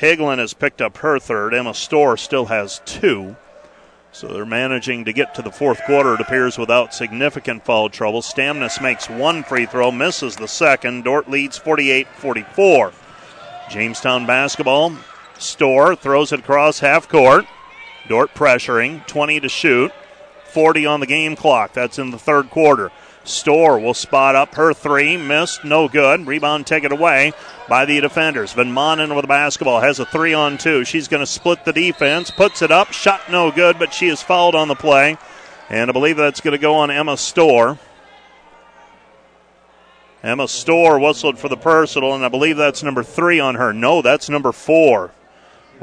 [SPEAKER 1] Hagelin has picked up her third. Emma Storr still has two. So they're managing to get to the fourth quarter, it appears, without significant foul trouble. Stamnus makes one free throw, misses the second. Dordt leads 48 44. Jamestown basketball. Storr throws it across half court. Dordt pressuring, 20 to shoot. 40 on the game clock. That's in the third quarter. Storr will spot up her three. Missed. No good. Rebound taken away by the defenders. Van Manen with the basketball has a three on two. She's going to split the defense. Puts it up. Shot no good, but she is fouled on the play. And I believe that's going to go on Emma Storr. Emma Storr whistled for the personal, and I believe that's number three on her. No, that's number four.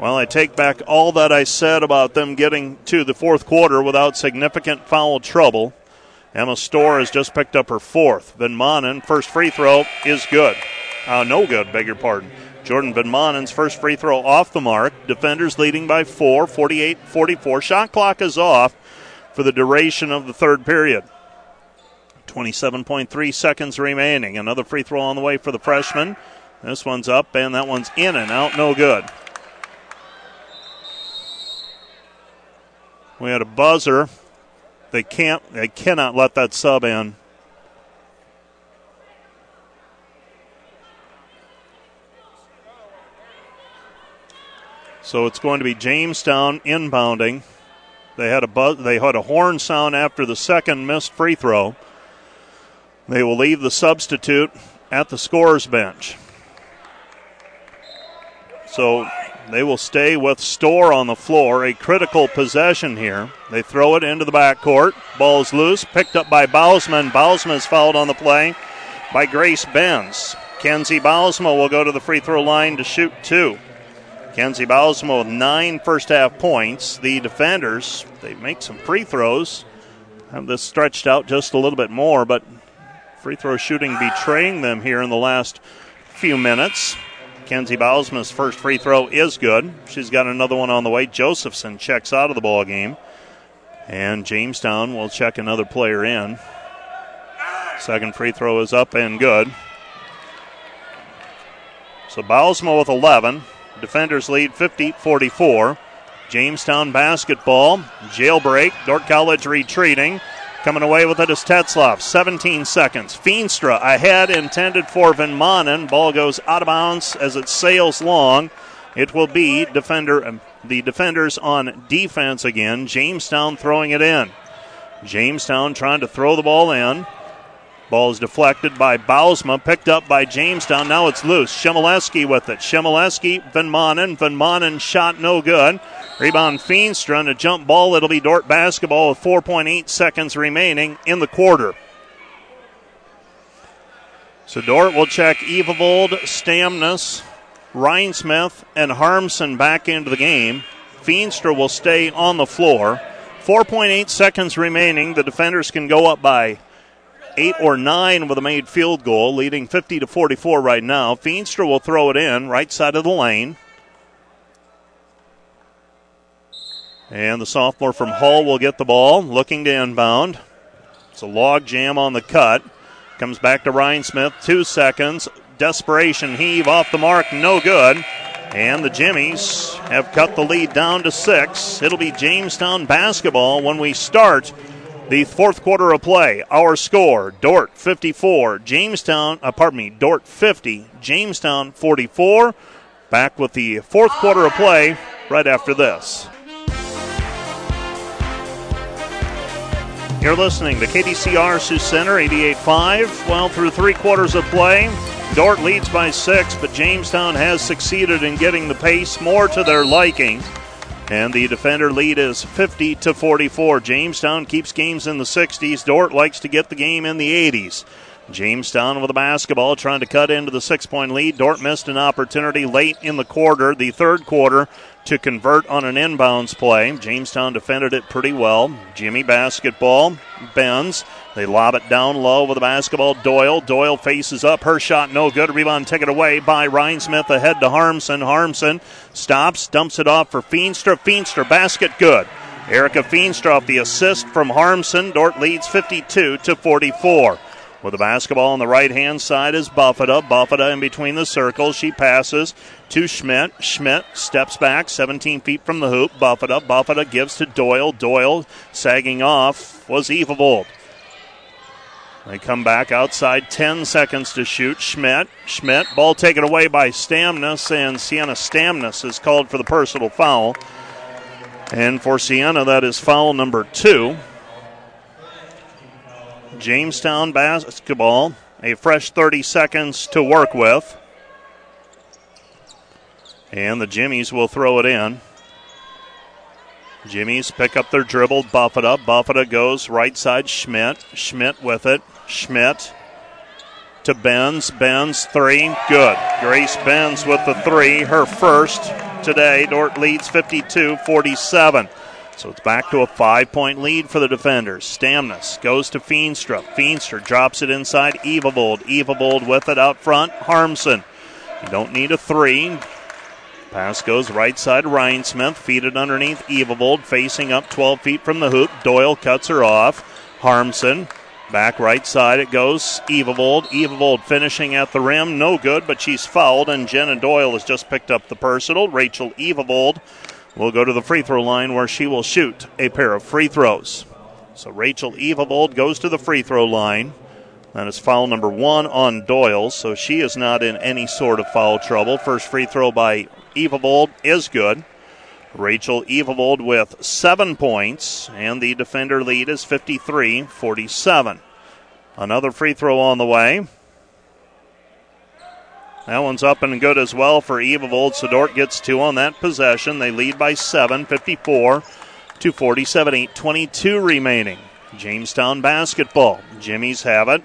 [SPEAKER 1] Well, I take back all that I said about them getting to the fourth quarter without significant foul trouble. Emma Storr has just picked up her fourth. Van Manen, first free throw is good. Uh, no good, beg your pardon. Jordan Van Manen's first free throw off the mark. Defenders leading by four, 48 44. Shot clock is off for the duration of the third period. 27.3 seconds remaining. Another free throw on the way for the freshman. This one's up, and that one's in and out, no good. We had a buzzer. They can't. They cannot let that sub in. So it's going to be Jamestown inbounding. They had a buzz, they had a horn sound after the second missed free throw. They will leave the substitute at the scorer's bench. So they will stay with Storr on the floor. A critical possession here. They throw it into the backcourt. Ball's loose, picked up by Bausma. Bausma is fouled on the play by Grace Benz. Kenzie Bausma will go to the free throw line to shoot two. Kenzie Bausma with nine first half points. The defenders, they make some free throws. Have this stretched out just a little bit more, but free throw shooting betraying them here in the last few minutes. Kenzie Bausma's first free throw is good. She's got another one on the way. Josephson checks out of the ball game. And Jamestown will check another player in. Second free throw is up and good. So Bausma with 11. Defenders lead 50 44. Jamestown basketball. Jailbreak. Dordt College retreating. Coming away with it is Tetzloff. 17 seconds. Feenstra ahead, intended for Van Manen. Ball goes out of bounds as it sails long. It will be defender, um, the defenders on defense again. Jamestown throwing it in. Jamestown trying to throw the ball in. Ball is deflected by Bausma, picked up by Jamestown. Now it's loose. Shimoleski with it. Shimoleski, Van Manen. Van Manen shot no good. Rebound Feenstra a jump ball. It'll be Dordt basketball with 4.8 seconds remaining in the quarter. So Dordt will check Evavold, Stamnus, Rhinesmith, and Harmson back into the game. Feenstra will stay on the floor. 4.8 seconds remaining. The defenders can go up by eight or nine with a made field goal, leading 50 to 44 right now. Feenstra will throw it in, right side of the lane. And the sophomore from Hull will get the ball, looking to inbound. It's a log jam on the cut. Comes back to Rhinesmith, two seconds. Desperation heave off the mark, no good. And the Jimmies have cut the lead down to six. It'll be Jamestown basketball when we start the fourth quarter of play. Our score Dordt 54, Jamestown, uh, pardon me, Dordt 50, Jamestown 44. Back with the fourth quarter of play right after this. You're listening to KDCR Sioux Center 88.5. Well, through three quarters of play, Dordt leads by six, but Jamestown has succeeded in getting the pace more to their liking. And the defender lead is 50 to 44. Jamestown keeps games in the 60s. Dordt likes to get the game in the 80s. Jamestown with the basketball trying to cut into the six point lead. Dordt missed an opportunity late in the quarter, the third quarter, to convert on an inbounds play. Jamestown defended it pretty well. Jimmy basketball Benz. They lob it down low with the basketball. Doyle. Doyle faces up. Her shot no good. Rebound taken away by Rhinesmith ahead to Harmson. Harmson stops, dumps it off for Feenstra. Feenstra basket good. Erica Feenstra off the assist from Harmson. Dordt leads 52 to 44. With the basketball on the right hand side is Buffetta. Buffetta in between the circles. She passes to Schmidt. Schmidt steps back 17 feet from the hoop. Buffetta. Buffetta gives to Doyle. Doyle sagging off was Evavold. They come back outside 10 seconds to shoot. Schmidt. Schmidt. Ball taken away by Stamnus, and Sienna Stamnus is called for the personal foul. And for Sienna, that is foul number two. Jamestown basketball, a fresh 30 seconds to work with. And the Jimmies will throw it in. Jimmies pick up their dribble, Buffetta. Goes right side, Schmidt. Schmidt with it. Schmidt to Benz. Benz, three. Good. Grace Benz with the three, her first today. Dordt leads 52 47. So it's back to a five point lead for the defenders. Stamnus goes to Feenstra. Feenstra drops it inside Evavold. Evavold with it out front. Harmson. You don't need a three. Pass goes right side Rhinesmith. Feed it underneath Evavold. Facing up 12 feet from the hoop. Doyle cuts her off. Harmson. Back right side it goes. Evavold. Evavold finishing at the rim. No good, but she's fouled, and Jenna Doyle has just picked up the personal. Rachel Evavold will go to the free throw line where she will shoot a pair of free throws. So Rachel Evavold goes to the free throw line. That is foul number one on Doyle, so she is not in any sort of foul trouble. First free throw by Evavold is good. Rachel Evavold with seven points, and the defender lead is 53 47. Another free throw on the way. That one's up and good as well for Evavold Dordt gets two on that possession. They lead by seven, 54 to 47, 8.22 remaining. Jamestown basketball. Jimmy's have it.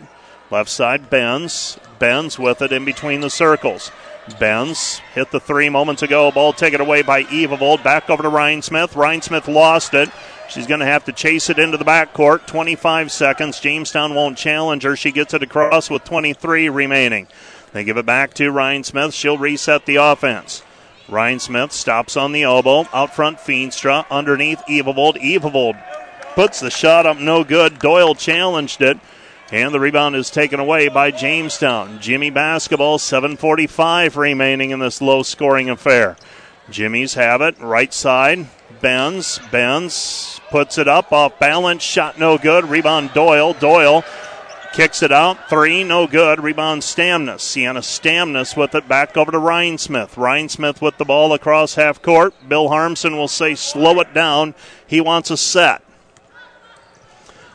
[SPEAKER 1] Left side Benz. Benz with it in between the circles. Benz hit the three moments ago. Ball taken away by Evavold. Back over to Rhinesmith. Ryan Smith lost it. She's going to have to chase it into the backcourt. 25 seconds. Jamestown won't challenge her. She gets it across with 23 remaining. They give it back to Rhinesmith. She'll reset the offense. Rhinesmith stops on the elbow. Out front, Feenstra. Underneath, Evavold. Evavold puts the shot up no good. Doyle challenged it. And the rebound is taken away by Jamestown. Jimmy basketball, 7.45 remaining in this low scoring affair. Jimmy's have it, right side. Benz, Benz, puts it up off balance. Shot no good. Rebound Doyle. Doyle kicks it out. Three, no good. Rebound Stamnus. Sienna Stamnus with it back over to Rhinesmith. Ryan Smith with the ball across half court. Bill Harmson will say, slow it down. He wants a set.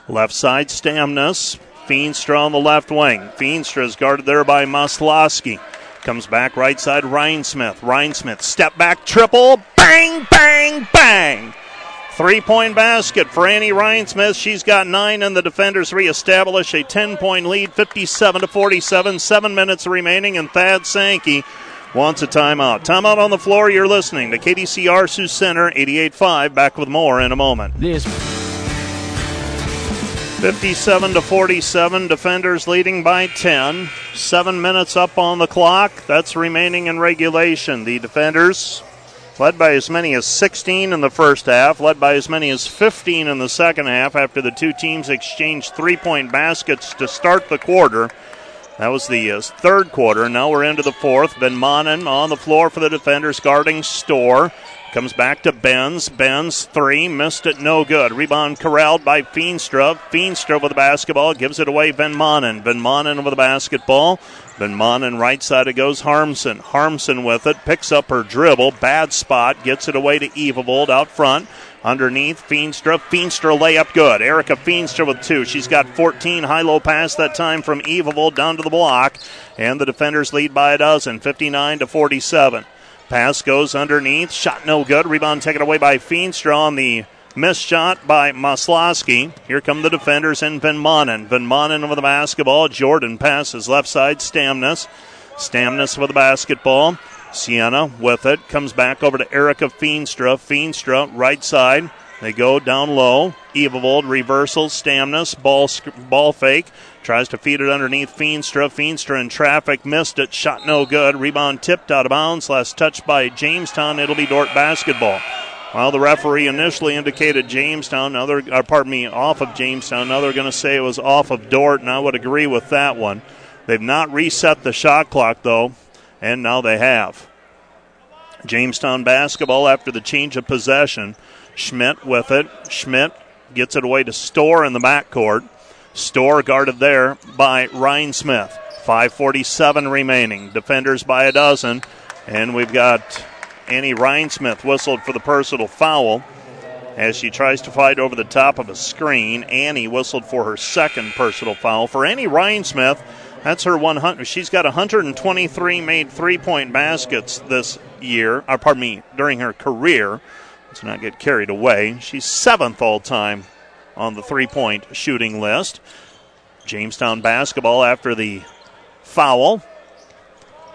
[SPEAKER 1] Left side, Stamnus. Feenstra on the left wing. Feenstra is guarded there by Maslowski. Comes back right side, Rhinesmith. Ryan Smith, step back, triple. Bang, bang, bang. Three point basket for Annie Rhinesmith. She's got nine, and the defenders reestablish a 10 point lead, 57 to 47. Seven minutes remaining, and Thad Sankey wants a timeout. Timeout on the floor. You're listening to KDCR Sioux Center 88.5. Back with more in a moment.
[SPEAKER 2] This
[SPEAKER 1] 57 to 47. Defenders leading by 10. Seven minutes up on the clock. That's remaining in regulation. The defenders led by as many as 16 in the first half, led by as many as 15 in the second half after the two teams exchanged three point baskets to start the quarter. That was the uh, third quarter. Now we're into the fourth. Van Manen on the floor for the defenders, guarding Storr. Comes back to Benz. Benz three. Missed it. No good. Rebound corralled by Feenstra. Feenstra with the basketball. Gives it away. Van Manen. Van Manen with the basketball. Van Manen right side it goes Harmson. Harmson with it. Picks up her dribble. Bad spot. Gets it away to Evavold out front. Underneath, Feenstra. Feenstra layup good. Erica Feenstra with two. She's got 14. High low pass that time from Evavold down to the block. And the defenders lead by a dozen. 59 to 47. Pass goes underneath. Shot no good. Rebound taken away by Feenstra on the missed shot by Maslowski. Here come the defenders and Van Manen. Van Manen with the basketball. Jordan passes left side. Stamnus. Stamnus with the basketball. Sienna with it. Comes back over to Erica Feenstra. Feenstra right side. They go down low. Evavold reversal. Stamnus ball ball fake. Tries to feed it underneath Feenstra. Feenstra in traffic. Missed it. Shot no good. Rebound tipped out of bounds. Last touch by Jamestown. It'll be Dordt basketball. While the referee initially indicated Jamestown, now they're, uh, pardon me, off of Jamestown. Now they're going to say it was off of Dordt, and I would agree with that one. They've not reset the shot clock, though, and now they have. Jamestown basketball after the change of possession. Schmidt with it. Schmidt gets it away to Storr in the backcourt. Storr guarded there by Rhinesmith. 5.47 remaining. Defenders by a dozen. And we've got Annie Rhinesmith whistled for the personal foul as she tries to fight over the top of a screen. Annie whistled for her second personal foul. For Annie Rhinesmith, that's her 100. She's got 123 made three point baskets this year, or pardon me, during her career. Let's not get carried away. She's seventh all time on the three point shooting list. Jamestown basketball after the foul.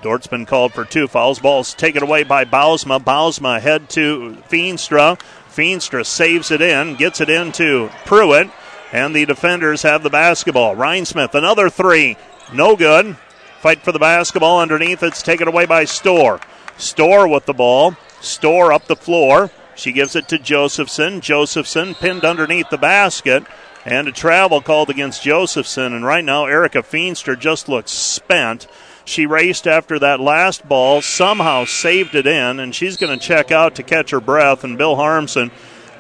[SPEAKER 1] Dordt's been called for two fouls. Ball's taken away by Bausma. Bausma head to Feenstra. Feenstra saves it in, gets it into Pruitt, and the defenders have the basketball. Rhinesmith, another three. No good. Fight for the basketball underneath. It's taken away by Storr. Storr with the ball. Storr up the floor. She gives it to Josephson. Josephson pinned underneath the basket. And a travel called against Josephson. And right now, Erica Feenstra just looks spent. She raced after that last ball, somehow saved it in, and she's going to check out to catch her breath. And Bill Harmson,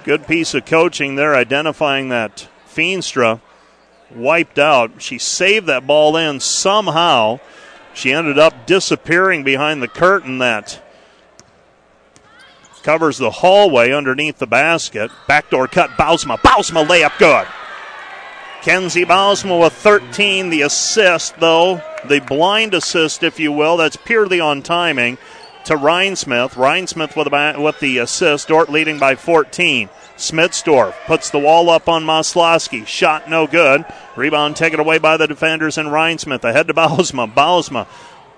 [SPEAKER 1] good piece of coaching there, identifying that Feenstra wiped out. She saved that ball in somehow. She ended up disappearing behind the curtain that covers the hallway underneath the basket. Backdoor cut, Bausma. Bausma layup good. Kenzie Bausma with 13. The assist, though, the blind assist, if you will, that's purely on timing to Rhinesmith. Rhinesmith with the, with the assist. Dordt leading by 14. Smitsdorf puts the wall up on Maslowski. Shot no good. Rebound taken away by the defenders and Rhinesmith. Ahead to Bausma. Bausma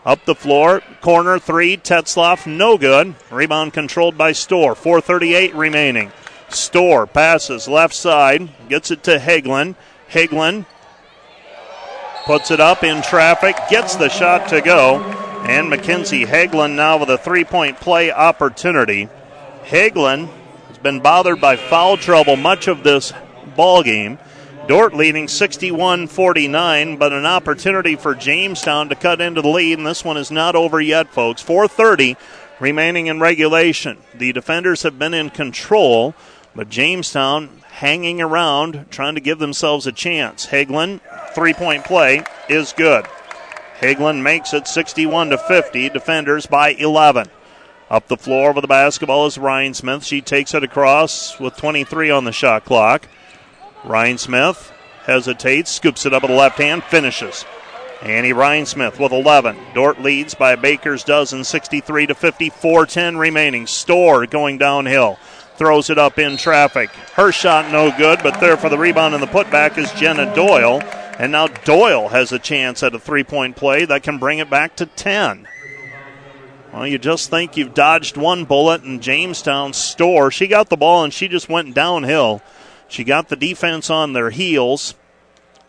[SPEAKER 1] up the floor. Corner three. Tetzloff no good. Rebound controlled by Storr. 438 remaining. Storr passes left side. Gets it to Hagelin. Hagelin puts it up in traffic. Gets the shot to go. And Mackenzie Hagelin now with a three point play opportunity. Hagelin has been bothered by foul trouble much of this ball game. Dordt leading 61 49, but an opportunity for Jamestown to cut into the lead, and this one is not over yet, folks. 4.30 remaining in regulation. The defenders have been in control, but Jamestown hanging around, trying to give themselves a chance. Hagelin, three point play, is good. Hagelin makes it 61 to 50, defenders by 11. Up the floor with the basketball is Rhinesmith. She takes it across with 23 on the shot clock. Rhinesmith hesitates, scoops it up with the left hand, finishes. Annie Rhinesmith with 11. Dordt leads by baker's dozen, 63 to 54. 10 remaining. Storr going downhill. Throws it up in traffic. Her shot no good, but there for the rebound and the putback is Jenna Doyle. And now Doyle has a chance at a three point play that can bring it back to 10. Well, you just think you've dodged one bullet, and Jamestown Storr, she got the ball and she just went downhill. She got the defense on their heels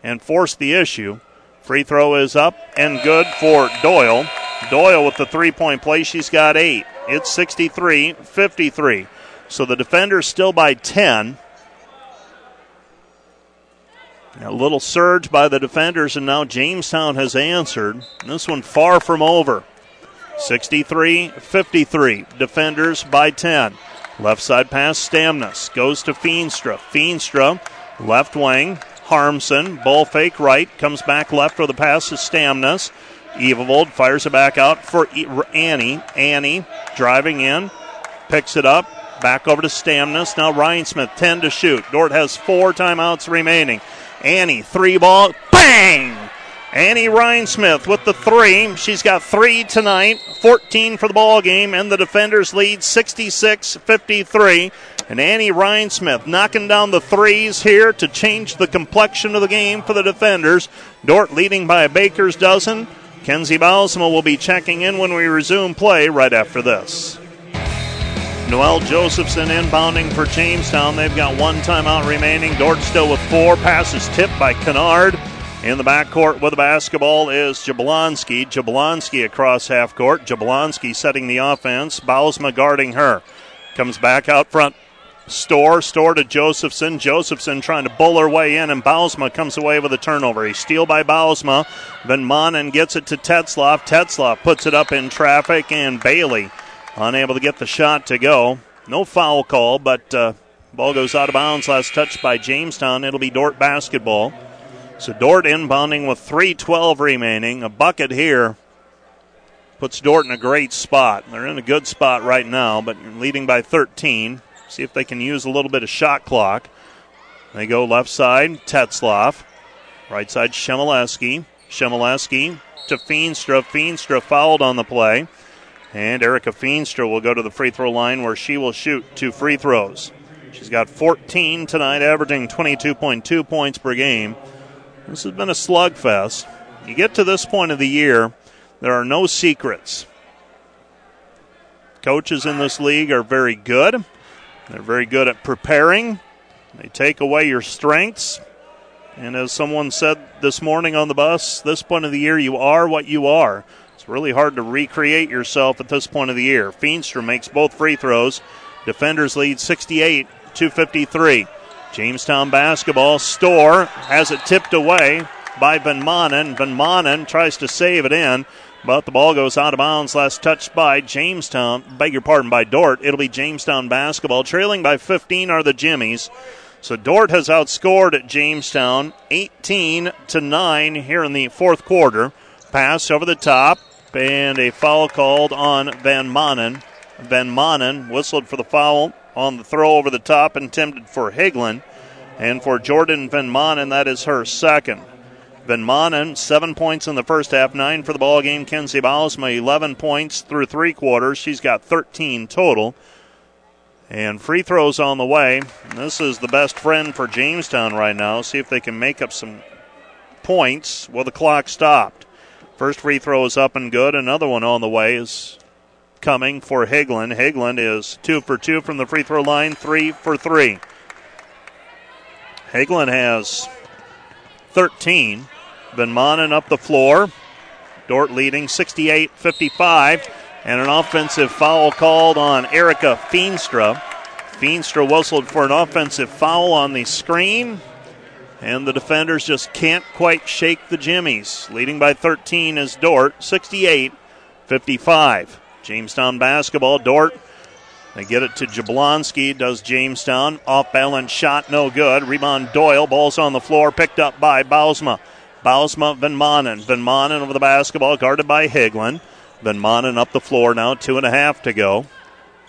[SPEAKER 1] and forced the issue. Free throw is up and good for Doyle. Doyle with the three point play, she's got eight. It's 63 53. So the defenders still by 10. A little surge by the defenders, and now Jamestown has answered. This one far from over. 63 53. Defenders by 10. Left side pass, Stamnus goes to Feenstra. Feenstra, left wing. Harmson, ball fake right, comes back left with a pass to Stamnus. Evavold fires it back out for Annie. Annie driving in, picks it up, back over to Stamnus. Now Rhinesmith, 10 to shoot. Dordt has four timeouts remaining. Annie, three ball, bang! Annie Rhinesmith with the three. She's got three tonight, 14 for the ball game, and the defenders lead 66 53. And Annie Rhinesmith knocking down the threes here to change the complexion of the game for the defenders. Dordt leading by a baker's dozen. Kenzie Bausma will be checking in when we resume play right after this. Noelle Josephson inbounding for Jamestown. They've got one timeout remaining. Dordt still with four. Passes tipped by Kennard. In the backcourt with the basketball is Jablonski. Jablonski across half court. Jablonski setting the offense. Bausma guarding her. Comes back out front. Storr, Storr to Josephson. Josephson trying to bull her way in, and Bausma comes away with a turnover. He steal by Bausma. Van Manen gets it to Tetzloff. Tetzloff puts it up in traffic, and Bailey unable to get the shot to go. No foul call, but uh, ball goes out of bounds. Last touch by Jamestown. It'll be Dordt basketball. So Dordt inbounding with 3.12 remaining. A bucket here puts Dordt in a great spot. They're in a good spot right now, but leading by 13. See if they can use a little bit of shot clock. They go left side, Tetzloff. Right side, Shemileski. Shemileski to Feenstra. Feenstra fouled on the play. And Erica Feenstra will go to the free throw line where she will shoot two free throws. She's got 14 tonight, averaging 22.2 points per game. This has been a slugfest. You get to this point of the year, there are no secrets. Coaches in this league are very good. They're very good at preparing. They take away your strengths. And as someone said this morning on the bus, this point of the year, you are what you are. It's really hard to recreate yourself at this point of the year. Feenstra makes both free throws. Defenders lead 68 to 53. Jamestown basketball. Storr has it tipped away by Van Manen. Van Manen tries to save it in, but the ball goes out of bounds. Last touched by Jamestown. Beg your pardon, by Dordt. It'll be Jamestown basketball. Trailing by 15 are the Jimmies. So Dordt has outscored Jamestown 18 to 9 here in the fourth quarter. Pass over the top and a foul called on Van Manen. Van Manen whistled for the foul on the throw over the top, intended for Hagelin. And for Jordan Van Manen, that is her second. Van Manen, seven points in the first half, nine for the ball game. Kenzie Bausma, 11 points through three quarters. She's got 13 total. And free throws on the way. This is the best friend for Jamestown right now. See if they can make up some points. Well, the clock stopped. First free throw is up and good. Another one on the way is coming for Hagelin. Hagelin is two for two from the free throw line, three for three. Hagelin has 13. Van Manen up the floor. Dordt leading 68 55. And an offensive foul called on Erica Feenstra. Feenstra whistled for an offensive foul on the screen. And the defenders just can't quite shake the Jimmies. Leading by 13 is Dordt, 68 55. Jamestown basketball. Dordt, they get it to Jablonski. Does Jamestown. Off balance shot, no good. Rebound Doyle. Ball's on the floor, picked up by Bausma. Bausma, Van Manen. Van Manen over the basketball, guarded by Hagelin. Van Manen up the floor now, two and a half to go.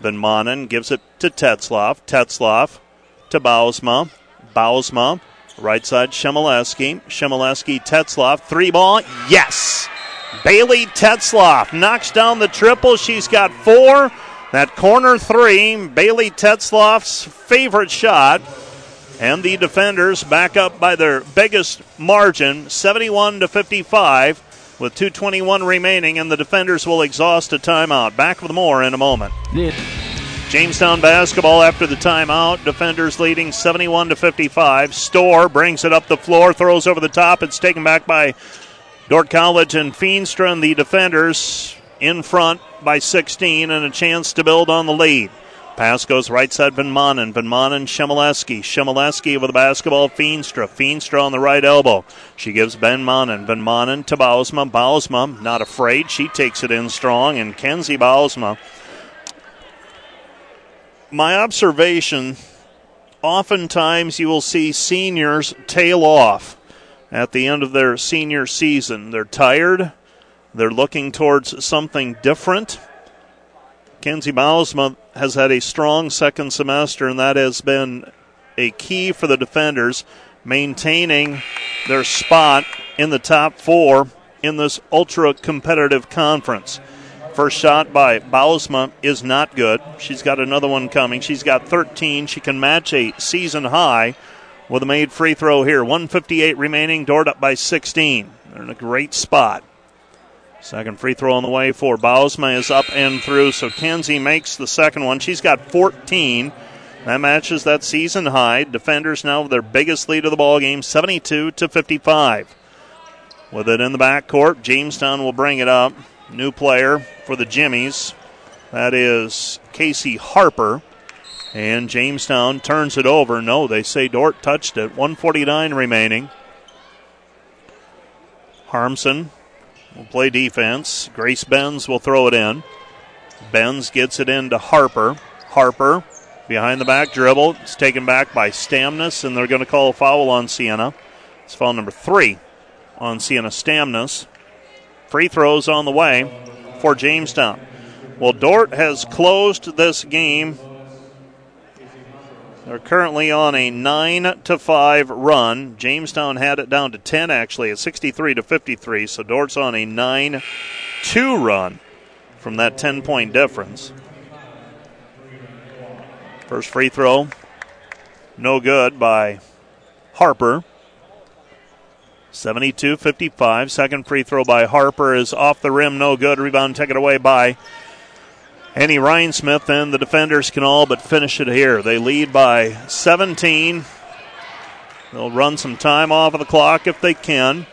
[SPEAKER 1] Van Manen gives it to Tetzloff. Tetzloff to Bausma. Bausma Right side, Shemileski. Shemileski, Tetzloff. Three ball. Yes! Bailey Tetzloff knocks down the triple. She's got four. That corner three, Bailey Tetzloff's favorite shot. And the defenders back up by their biggest margin, 71 to 55, with 221 remaining, and the defenders will exhaust a timeout. Back with more in a moment.
[SPEAKER 2] This
[SPEAKER 1] Jamestown basketball after the timeout. Defenders leading 71 to 55. Storr brings it up the floor, throws over the top. It's taken back by Dordt College and Feenstra, the defenders in front by 16 and a chance to build on the lead. Pass goes right side, Van Manen. Van Manen, Shemileski. Shemileski with the basketball, Feenstra. Feenstra on the right elbow. She gives Van Manen. Van Manen to Bausma. Bausma, not afraid. She takes it in strong. And Kenzie Bausma. My observation oftentimes you will see seniors tail off at the end of their senior season. They're tired. They're looking towards something different. Kenzie Bausma has had a strong second semester, and that has been a key for the defenders maintaining their spot in the top four in this ultra competitive conference. First shot by Bausma is not good. She's got another one coming. She's got 13. She can match a season high with a made free throw here. 158 remaining. Dordt up by 16. They're in a great spot. Second free throw on the way for Bausma is up and through. So Kenzie makes the second one. She's got 14. That matches that season high. Defenders now with their biggest lead of the ball game, 72 to 55. With it in the backcourt, Jamestown will bring it up. New player for the Jimmies. That is Casey Harper. And Jamestown turns it over. No, they say Dordt touched it. 149 remaining. Harmson will play defense. Grace Benz will throw it in. Benz gets it into Harper. Harper behind the back dribble. It's taken back by Stamnus, and they're going to call a foul on Sienna. It's foul number three on Sienna Stamnus. Free throws on the way for Jamestown. Well, Dordt has closed this game. They're currently on a 9 to 5 run. Jamestown had it down to 10 actually at 63 to 53, so Dordt's on a 9 2 run from that 10 point difference. First free throw, no good by Harper. 72 55. Second free throw by Harper is off the rim, no good. Rebound taken away by Annie Rhinesmith, and the defenders can all but finish it here. They lead by 17. They'll run some time off of the clock if they can.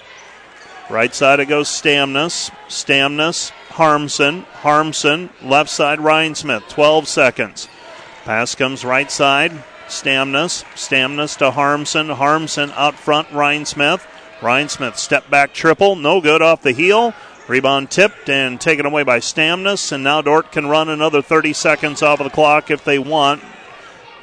[SPEAKER 1] Right side it goes Stamnus. Stamnus, Harmson. Harmson, left side Rhinesmith. 12 seconds. Pass comes right side. Stamnus. Stamnus to Harmson. Harmson out front, Rhinesmith. Rhinesmith step back triple. No good off the heel. Rebound tipped and taken away by Stamnus, and now Dordt can run another 30 seconds off of the clock if they want.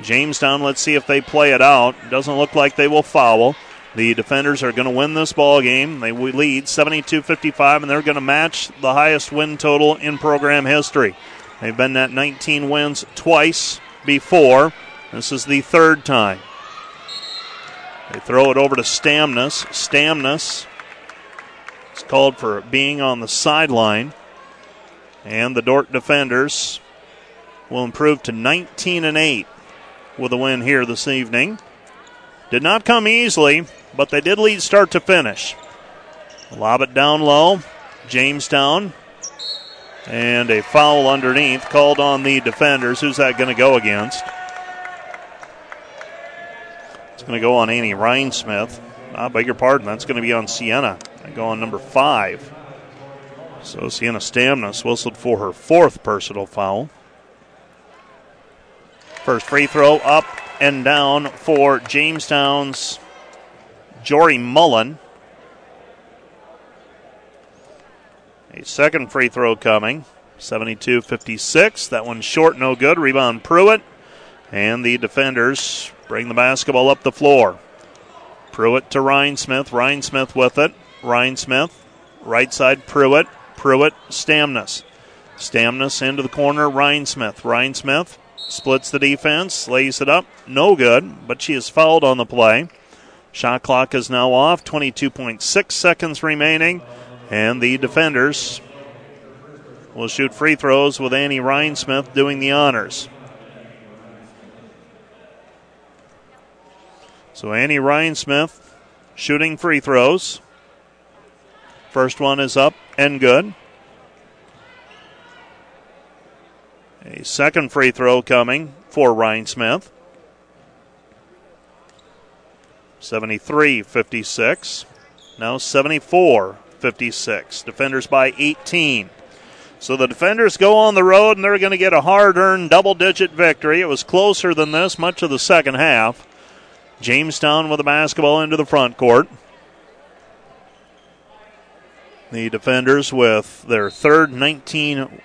[SPEAKER 1] Jamestown, let's see if they play it out. Doesn't look like they will foul. The defenders are going to win this ball game. They lead 72-55, and they're going to match the highest win total in program history. They've been at 19 wins twice before. This is the third time. They throw it over to Stamnus. Stamnus is called for being on the sideline. And the Dordt defenders will improve to 19 and 8 with a win here this evening. Did not come easily, but they did lead start to finish. Lob it down low. Jamestown. And a foul underneath called on the defenders. Who's that going to go against? It's going to go on Annie Rhinesmith. I beg your pardon, that's going to be on Sienna. I go on number five. So Sienna Stamnus whistled for her fourth personal foul. First free throw up and down for Jamestown's Jory Mullen. A second free throw coming. 72 56. That one's short, no good. Rebound Pruitt. And the defenders bring the basketball up the floor. Pruitt to Rhinesmith. Ryan Smith with it. Rhinesmith. Right side Pruitt. Pruitt Stamnus. Stamnus into the corner. Rhinesmith. Rhinesmith splits the defense, lays it up. No good, but she is fouled on the play. Shot clock is now off, 22.6 seconds remaining, and the defenders will shoot free throws with Annie Rhinesmith doing the honors. So Annie Rhinesmith shooting free throws. First one is up and good. A second free throw coming for Rhinesmith. 73 56. Now 74 56. Defenders by 18. So the defenders go on the road and they're going to get a hard earned double digit victory. It was closer than this much of the second half. Jamestown with the basketball into the front court. The defenders with their third 19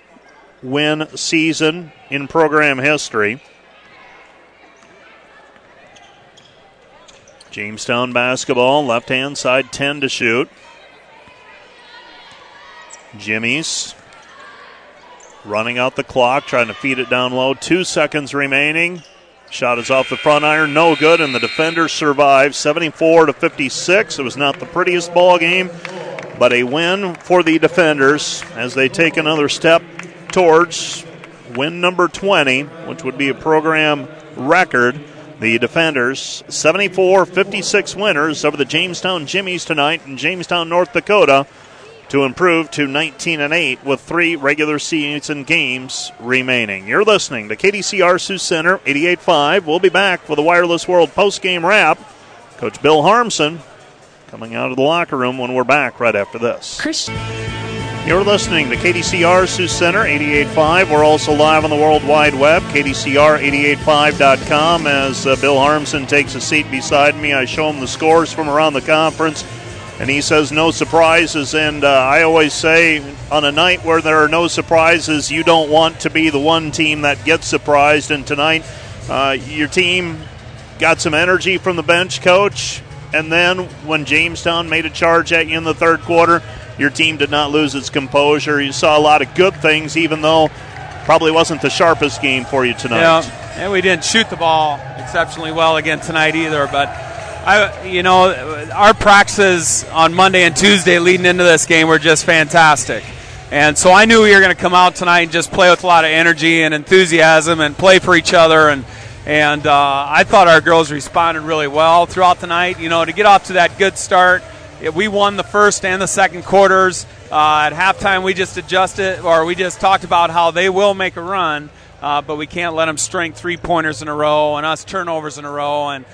[SPEAKER 1] win season in program history. Jamestown basketball, left hand side 10 to shoot. Jimmy's running out the clock, trying to feed it down low. Two seconds remaining. Shot is off the front iron, no good, and the defenders survive 74 to 56. It was not the prettiest ball game, but a win for the defenders as they take another step towards win number 20, which would be a program record. The defenders, 74 56 winners over the Jamestown Jimmies tonight in Jamestown, North Dakota, to improve to 19 and 8 with three regular season games remaining. You're listening to KDCR Sioux Center 88.5. We'll be back for the Wireless World post game wrap. Coach Bill Harmson coming out of the locker room when we're back right after this.
[SPEAKER 3] Christian.
[SPEAKER 1] You're listening to KDCR Sioux Center 88.5. We're also live on the World Wide Web, KDCR885.com. As uh, Bill Harmson takes a seat beside me, I show him the scores from around the conference, and he says no surprises. And uh, I always say on a night where there are no surprises, you don't want to be the one team that gets surprised. And tonight, uh, your team got some energy from the bench coach. And then when Jamestown made a charge at you in the third quarter, your team did not lose its composure. You saw a lot of good things, even though probably wasn't the sharpest game for you tonight.
[SPEAKER 6] Yeah, and we didn't shoot the ball exceptionally well again tonight either. But I, you know, our practices on Monday and Tuesday leading into this game were just fantastic. And so I knew we were going to come out tonight and just play with a lot of energy and enthusiasm and play for each other. And and uh, I thought our girls responded really well throughout the night. You know, to get off to that good start we won the first and the second quarters. Uh, at halftime, we just adjusted, or we just talked about how they will make a run, uh, but we can't let them string three pointers in a row and us turnovers in a row. And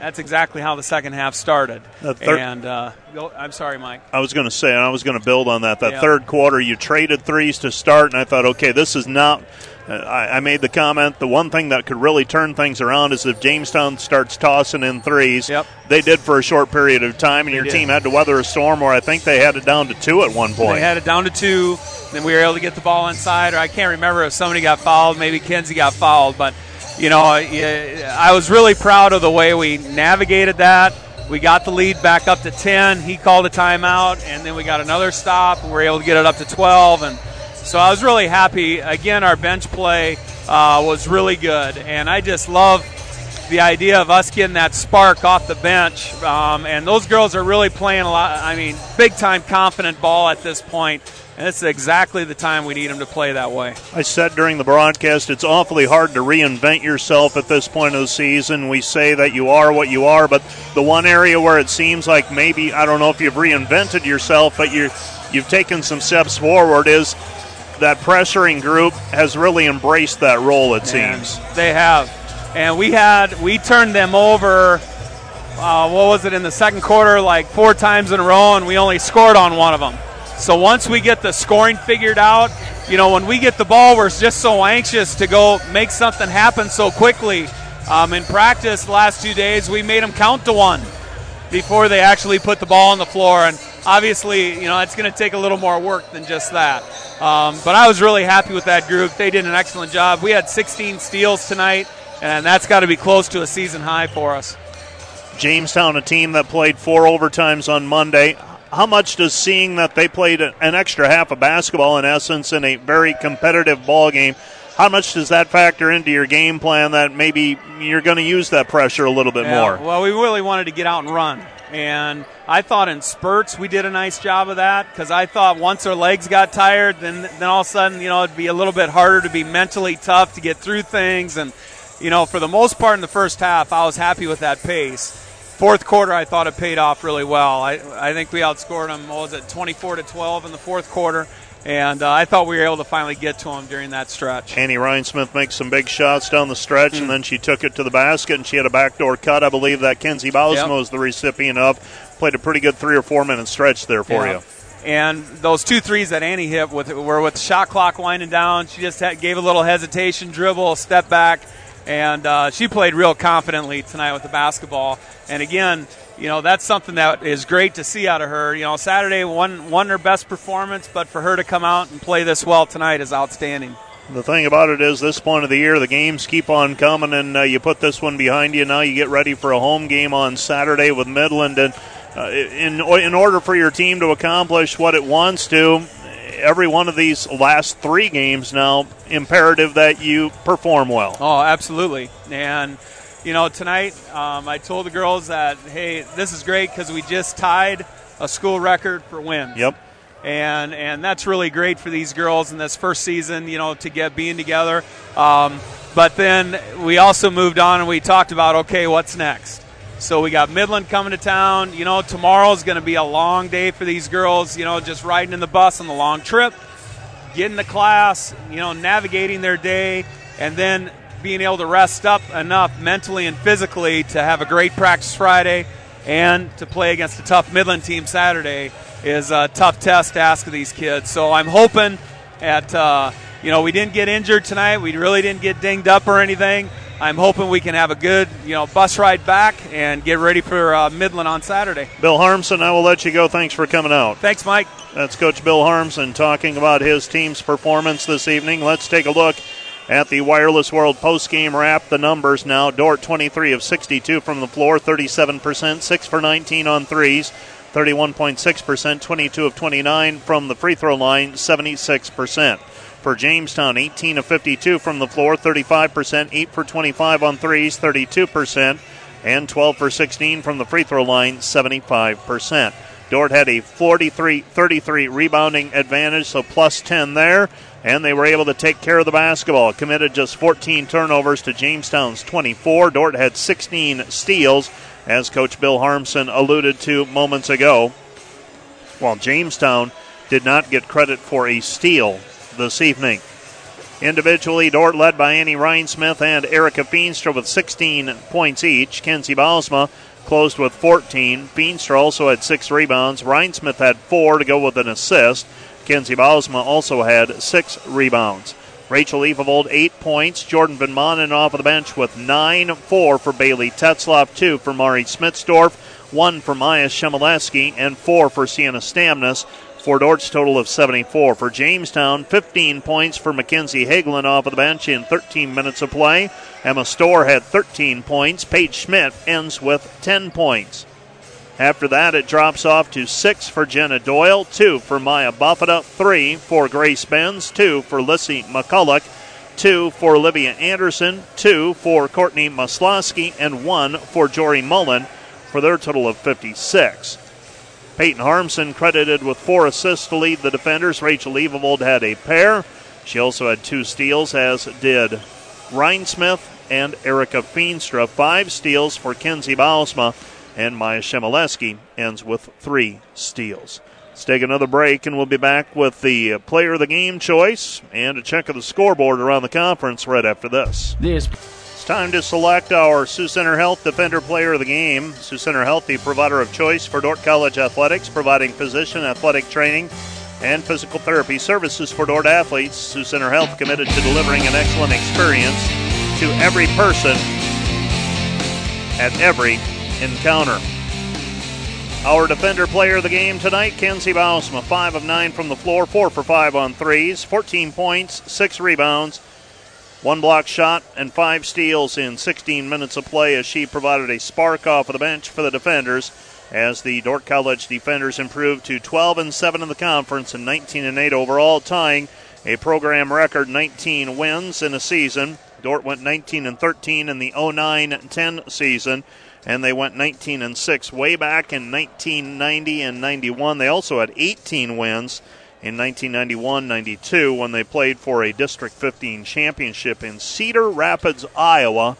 [SPEAKER 6] that's exactly how the second half started.
[SPEAKER 1] thir-
[SPEAKER 6] and uh, I'm sorry, Mike.
[SPEAKER 1] I was going to say, and I was going to build on that. That
[SPEAKER 6] Yeah.
[SPEAKER 1] third quarter, you traded threes to start, and I thought, okay, this is not. Uh, I, I made the comment. The one thing that could really turn things around is if Jamestown starts tossing in threes.
[SPEAKER 6] Yep.
[SPEAKER 1] They did for a short period of time, and your
[SPEAKER 6] did.
[SPEAKER 1] team had to weather a storm where I think they had it down to two at one point.
[SPEAKER 6] They had it down to two. Then we were able to get the ball inside, or I can't remember if somebody got fouled. Maybe Kenzie got fouled, but you know, I I was really proud of the way we navigated that. We got the lead back up to 10. He called a timeout, and then we got another stop, and we were able to get it up to 12. And so I was really happy. Again, our bench play uh, was really good, and I just love the idea of us getting that spark off the bench. Um, and those girls are really playing a lot. I mean, big time confident ball at this point. and it's exactly the time we need them to play that way.
[SPEAKER 1] I said during the broadcast, it's awfully hard to reinvent yourself at this point of the season. We say that you are what you are, but the one area where it seems like maybe I don't know if you've reinvented yourself, but you you've taken some steps forward is that pressuring group has really embraced that role. It
[SPEAKER 6] And
[SPEAKER 1] seems.
[SPEAKER 6] they have, and we had we turned them over. Uh, what was it in the second quarter? Like four times in a row, and we only scored on one of them. So once we get the scoring figured out, you know, when we get the ball, we're just so anxious to go make something happen so quickly. Um, in practice, the last two days, we made them count to one before they actually put the ball on the floor. And obviously, you know, it's going to take a little more work than just that. Um, but I was really happy with that group. They did an excellent job. We had 16 steals tonight, and that's got to be close to a season high for us.
[SPEAKER 1] Jamestown, a team that played four overtimes on Monday. How much does seeing that they played an extra half of basketball, in essence, in a very competitive ball game, How much does that factor into your game plan that maybe you're going to use that pressure a little bit
[SPEAKER 6] Yeah,
[SPEAKER 1] more?
[SPEAKER 6] Well, we really wanted to get out and run. And I thought in spurts we did a nice job of that because I thought once our legs got tired, then then all of a sudden you know it'd be a little bit harder to be mentally tough to get through things. And you know for the most part in the first half, I was happy with that pace. Fourth quarter, I thought it paid off really well. I, I think we outscored them. What was it, 24 to 12 in the fourth quarter? And uh, I thought we were able to finally get to them during that stretch.
[SPEAKER 1] Annie Rhinesmith makes some big shots down the stretch,
[SPEAKER 6] Hmm.
[SPEAKER 1] and then she took it to the basket, and she had a backdoor cut. I believe that Kenzie Bausma
[SPEAKER 6] Yep.
[SPEAKER 1] was the recipient of. Played a pretty good three or four minute stretch there for
[SPEAKER 6] Yeah.
[SPEAKER 1] you.
[SPEAKER 6] And those two threes that Annie hit with were with the shot clock winding down. She just had, gave a little hesitation, dribble, step back, and uh, she played real confidently tonight with the basketball. And again, you know that's something that is great to see out of her. You know, Saturday won won her best performance, but for her to come out and play this well tonight is outstanding.
[SPEAKER 1] The thing about it is, this point of the year, the games keep on coming, and uh, you put this one behind you. Now you get ready for a home game on Saturday with Midland, and uh, in in order for your team to accomplish what it wants to, every one of these last three games now imperative that you perform well.
[SPEAKER 6] Oh, absolutely. And you know, tonight um, I told the girls that hey, this is great because we just tied a school record for wins.
[SPEAKER 1] Yep.
[SPEAKER 6] and and that's really great for these girls in this first season, you know, to get being together. Um, but then we also moved on and we talked about okay, what's next? So we got Midland coming to town. You know, tomorrow's going to be a long day for these girls. You know, just riding in the bus on the long trip, getting to class. You know, navigating their day, and then being able to rest up enough mentally and physically to have a great practice Friday and to play against a tough Midland team Saturday is a tough test to ask of these kids. So I'm hoping at uh, you know we didn't get injured tonight. We really didn't get dinged up or anything. I'm hoping we can have a good you know bus ride back and get ready for uh, Midland on Saturday.
[SPEAKER 1] Bill Harmson, I will let you go. Thanks for coming out.
[SPEAKER 6] Thanks, Mike.
[SPEAKER 1] That's Coach Bill Harmson talking about his team's performance this evening. Let's take a look at the Wireless World post-game wrap. The numbers now: Dordt 23 of 62 from the floor, 37%, 6 for 19 on threes, 31.6%, 22 of 29 from the free throw line, 76%. For Jamestown, 18 of 52 from the floor, 35%, 8 for 25 on threes, 32%, and 12 for 16 from the free throw line, 75%. Dordt had a 43 33 rebounding advantage, so plus 10 there, and they were able to take care of the basketball. Committed just 14 turnovers to Jamestown's 24. Dordt had 16 steals, as Coach Bill Harmson alluded to moments ago, while Jamestown did not get credit for a steal this evening. Individually, Dordt led by Annie Rhinesmith and Erica Feenstra with 16 points each. Kenzie Bausma closed with 14. Feenstra also had six rebounds. Rhinesmith had four to go with an assist. Kenzie Bausma also had six rebounds. Rachel Evavold, eight points. Jordan Van Manen off of the bench with nine. Four for Bailey Tetzloff, two for Mari Smitsdorf, one for Maya Shemileski, and four for Sienna Stamnus. For Dordt's total of 74. For Jamestown, 15 points for Mackenzie Hagelin off of the bench in 13 minutes of play. Emma Storr had 13 points. Paige Schmidt ends with 10 points. After that, it drops off to six for Jenna Doyle, two for Maya Buffetta, three for Grace Benz, two for Lissy McCulloch, two for Olivia Anderson, two for Courtney Maslowski, and one for Jory Mullen for their total of 56. Peyton Harmson credited with four assists to lead the defenders. Rachel Evavold had a pair. She also had two steals, as did Rhinesmith and Erica Feenstra. Five steals for Kenzie Bausma, and Maya Shemileski ends with three steals. Let's take another break, and we'll be back with the uh, player of the game choice and a check of the scoreboard around the conference right after this.
[SPEAKER 2] This
[SPEAKER 1] It's time to select our Sioux Center Health Defender Player of the Game. Sioux Center Health, the provider of choice for Dordt College athletics, providing physician athletic training and physical therapy services for Dordt athletes. Sioux Center Health committed to delivering an excellent experience to every person at every encounter. Our defender player of the game tonight, Kenzie Bausma, 5 of 9 from the floor, 4 for 5 on threes, 14 points, 6 rebounds, one block shot, and 5 steals in 16 minutes of play as she provided a spark off of the bench for the defenders as the Dordt College defenders improved to 12 and 7 in the conference and 19 and 8 overall, tying a program record 19 wins in a season. Dordt went 19 and 13 in the 09-10 season, and they went 19 and 6 way back in 1990 and 91. They also had 18 wins in 1991-92 when they played for a District 15 championship in Cedar Rapids, Iowa,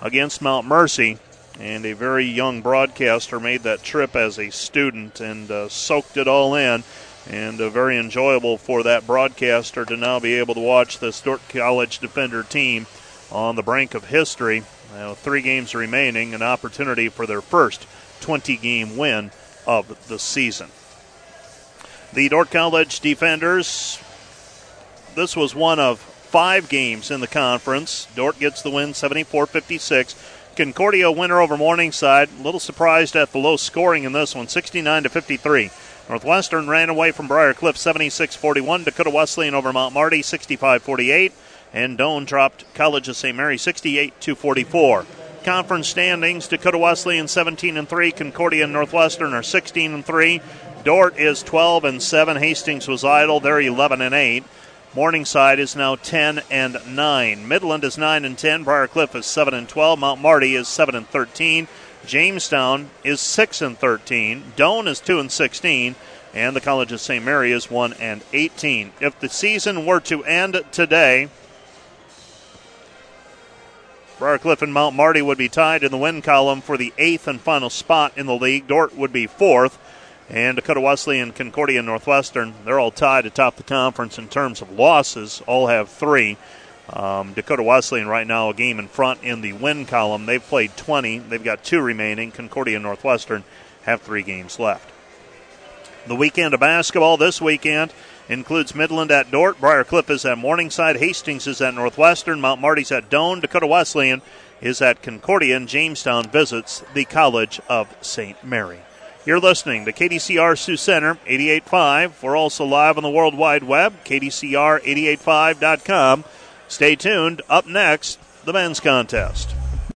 [SPEAKER 1] against Mount Mercy. And a very young broadcaster made that trip as a student and uh, soaked it all in and uh, very enjoyable for that broadcaster to now be able to watch the Dordt College Defender team on the brink of history. Now, three games remaining, an opportunity for their first 20 game win of the season. The Dordt College Defenders, this was one of five games in the conference. Dordt gets the win 74 56. Concordia winner over Morningside. A little surprised at the low scoring in this one, 69 to 53. Northwestern ran away from Briarcliff 76 41. Dakota Wesleyan over Mount Marty 65 48. And Doane dropped College of St. Mary 68 44. Conference standings Dakota Wesleyan 17 and 3. Concordia and Northwestern are 16 and 3. Dordt is 12 and 7. Hastings was idle. They're 11 and 8. Morningside is now 10 and 9. Midland is 9 and 10. Briarcliff is 7 and 12. Mount Marty is 7 and 13. Jamestown is 6 and 13. Doane is 2 and 16. And the College of St. Mary is 1 and 18. If the season were to end today, Briarcliff and Mount Marty would be tied in the win column for the eighth and final spot in the league. Dordt would be fourth. And Dakota Wesley and Concordia, Northwestern, they're all tied atop the conference in terms of losses. All have three. Um, Dakota Wesleyan right now a game in front in the win column. They've played 20. They've got two remaining. Concordia Northwestern have three games left. The weekend of basketball this weekend includes Midland at Dordt, Briarcliff is at Morningside, Hastings is at Northwestern, Mount Marty's at Doane, Dakota Wesleyan is at Concordia, and Jamestown visits the College of St. Mary. You're listening to KDCR Sioux Center 88.5. We're also live on the World Wide Web, KDCR885.com. Stay tuned. Up next, the men's contest.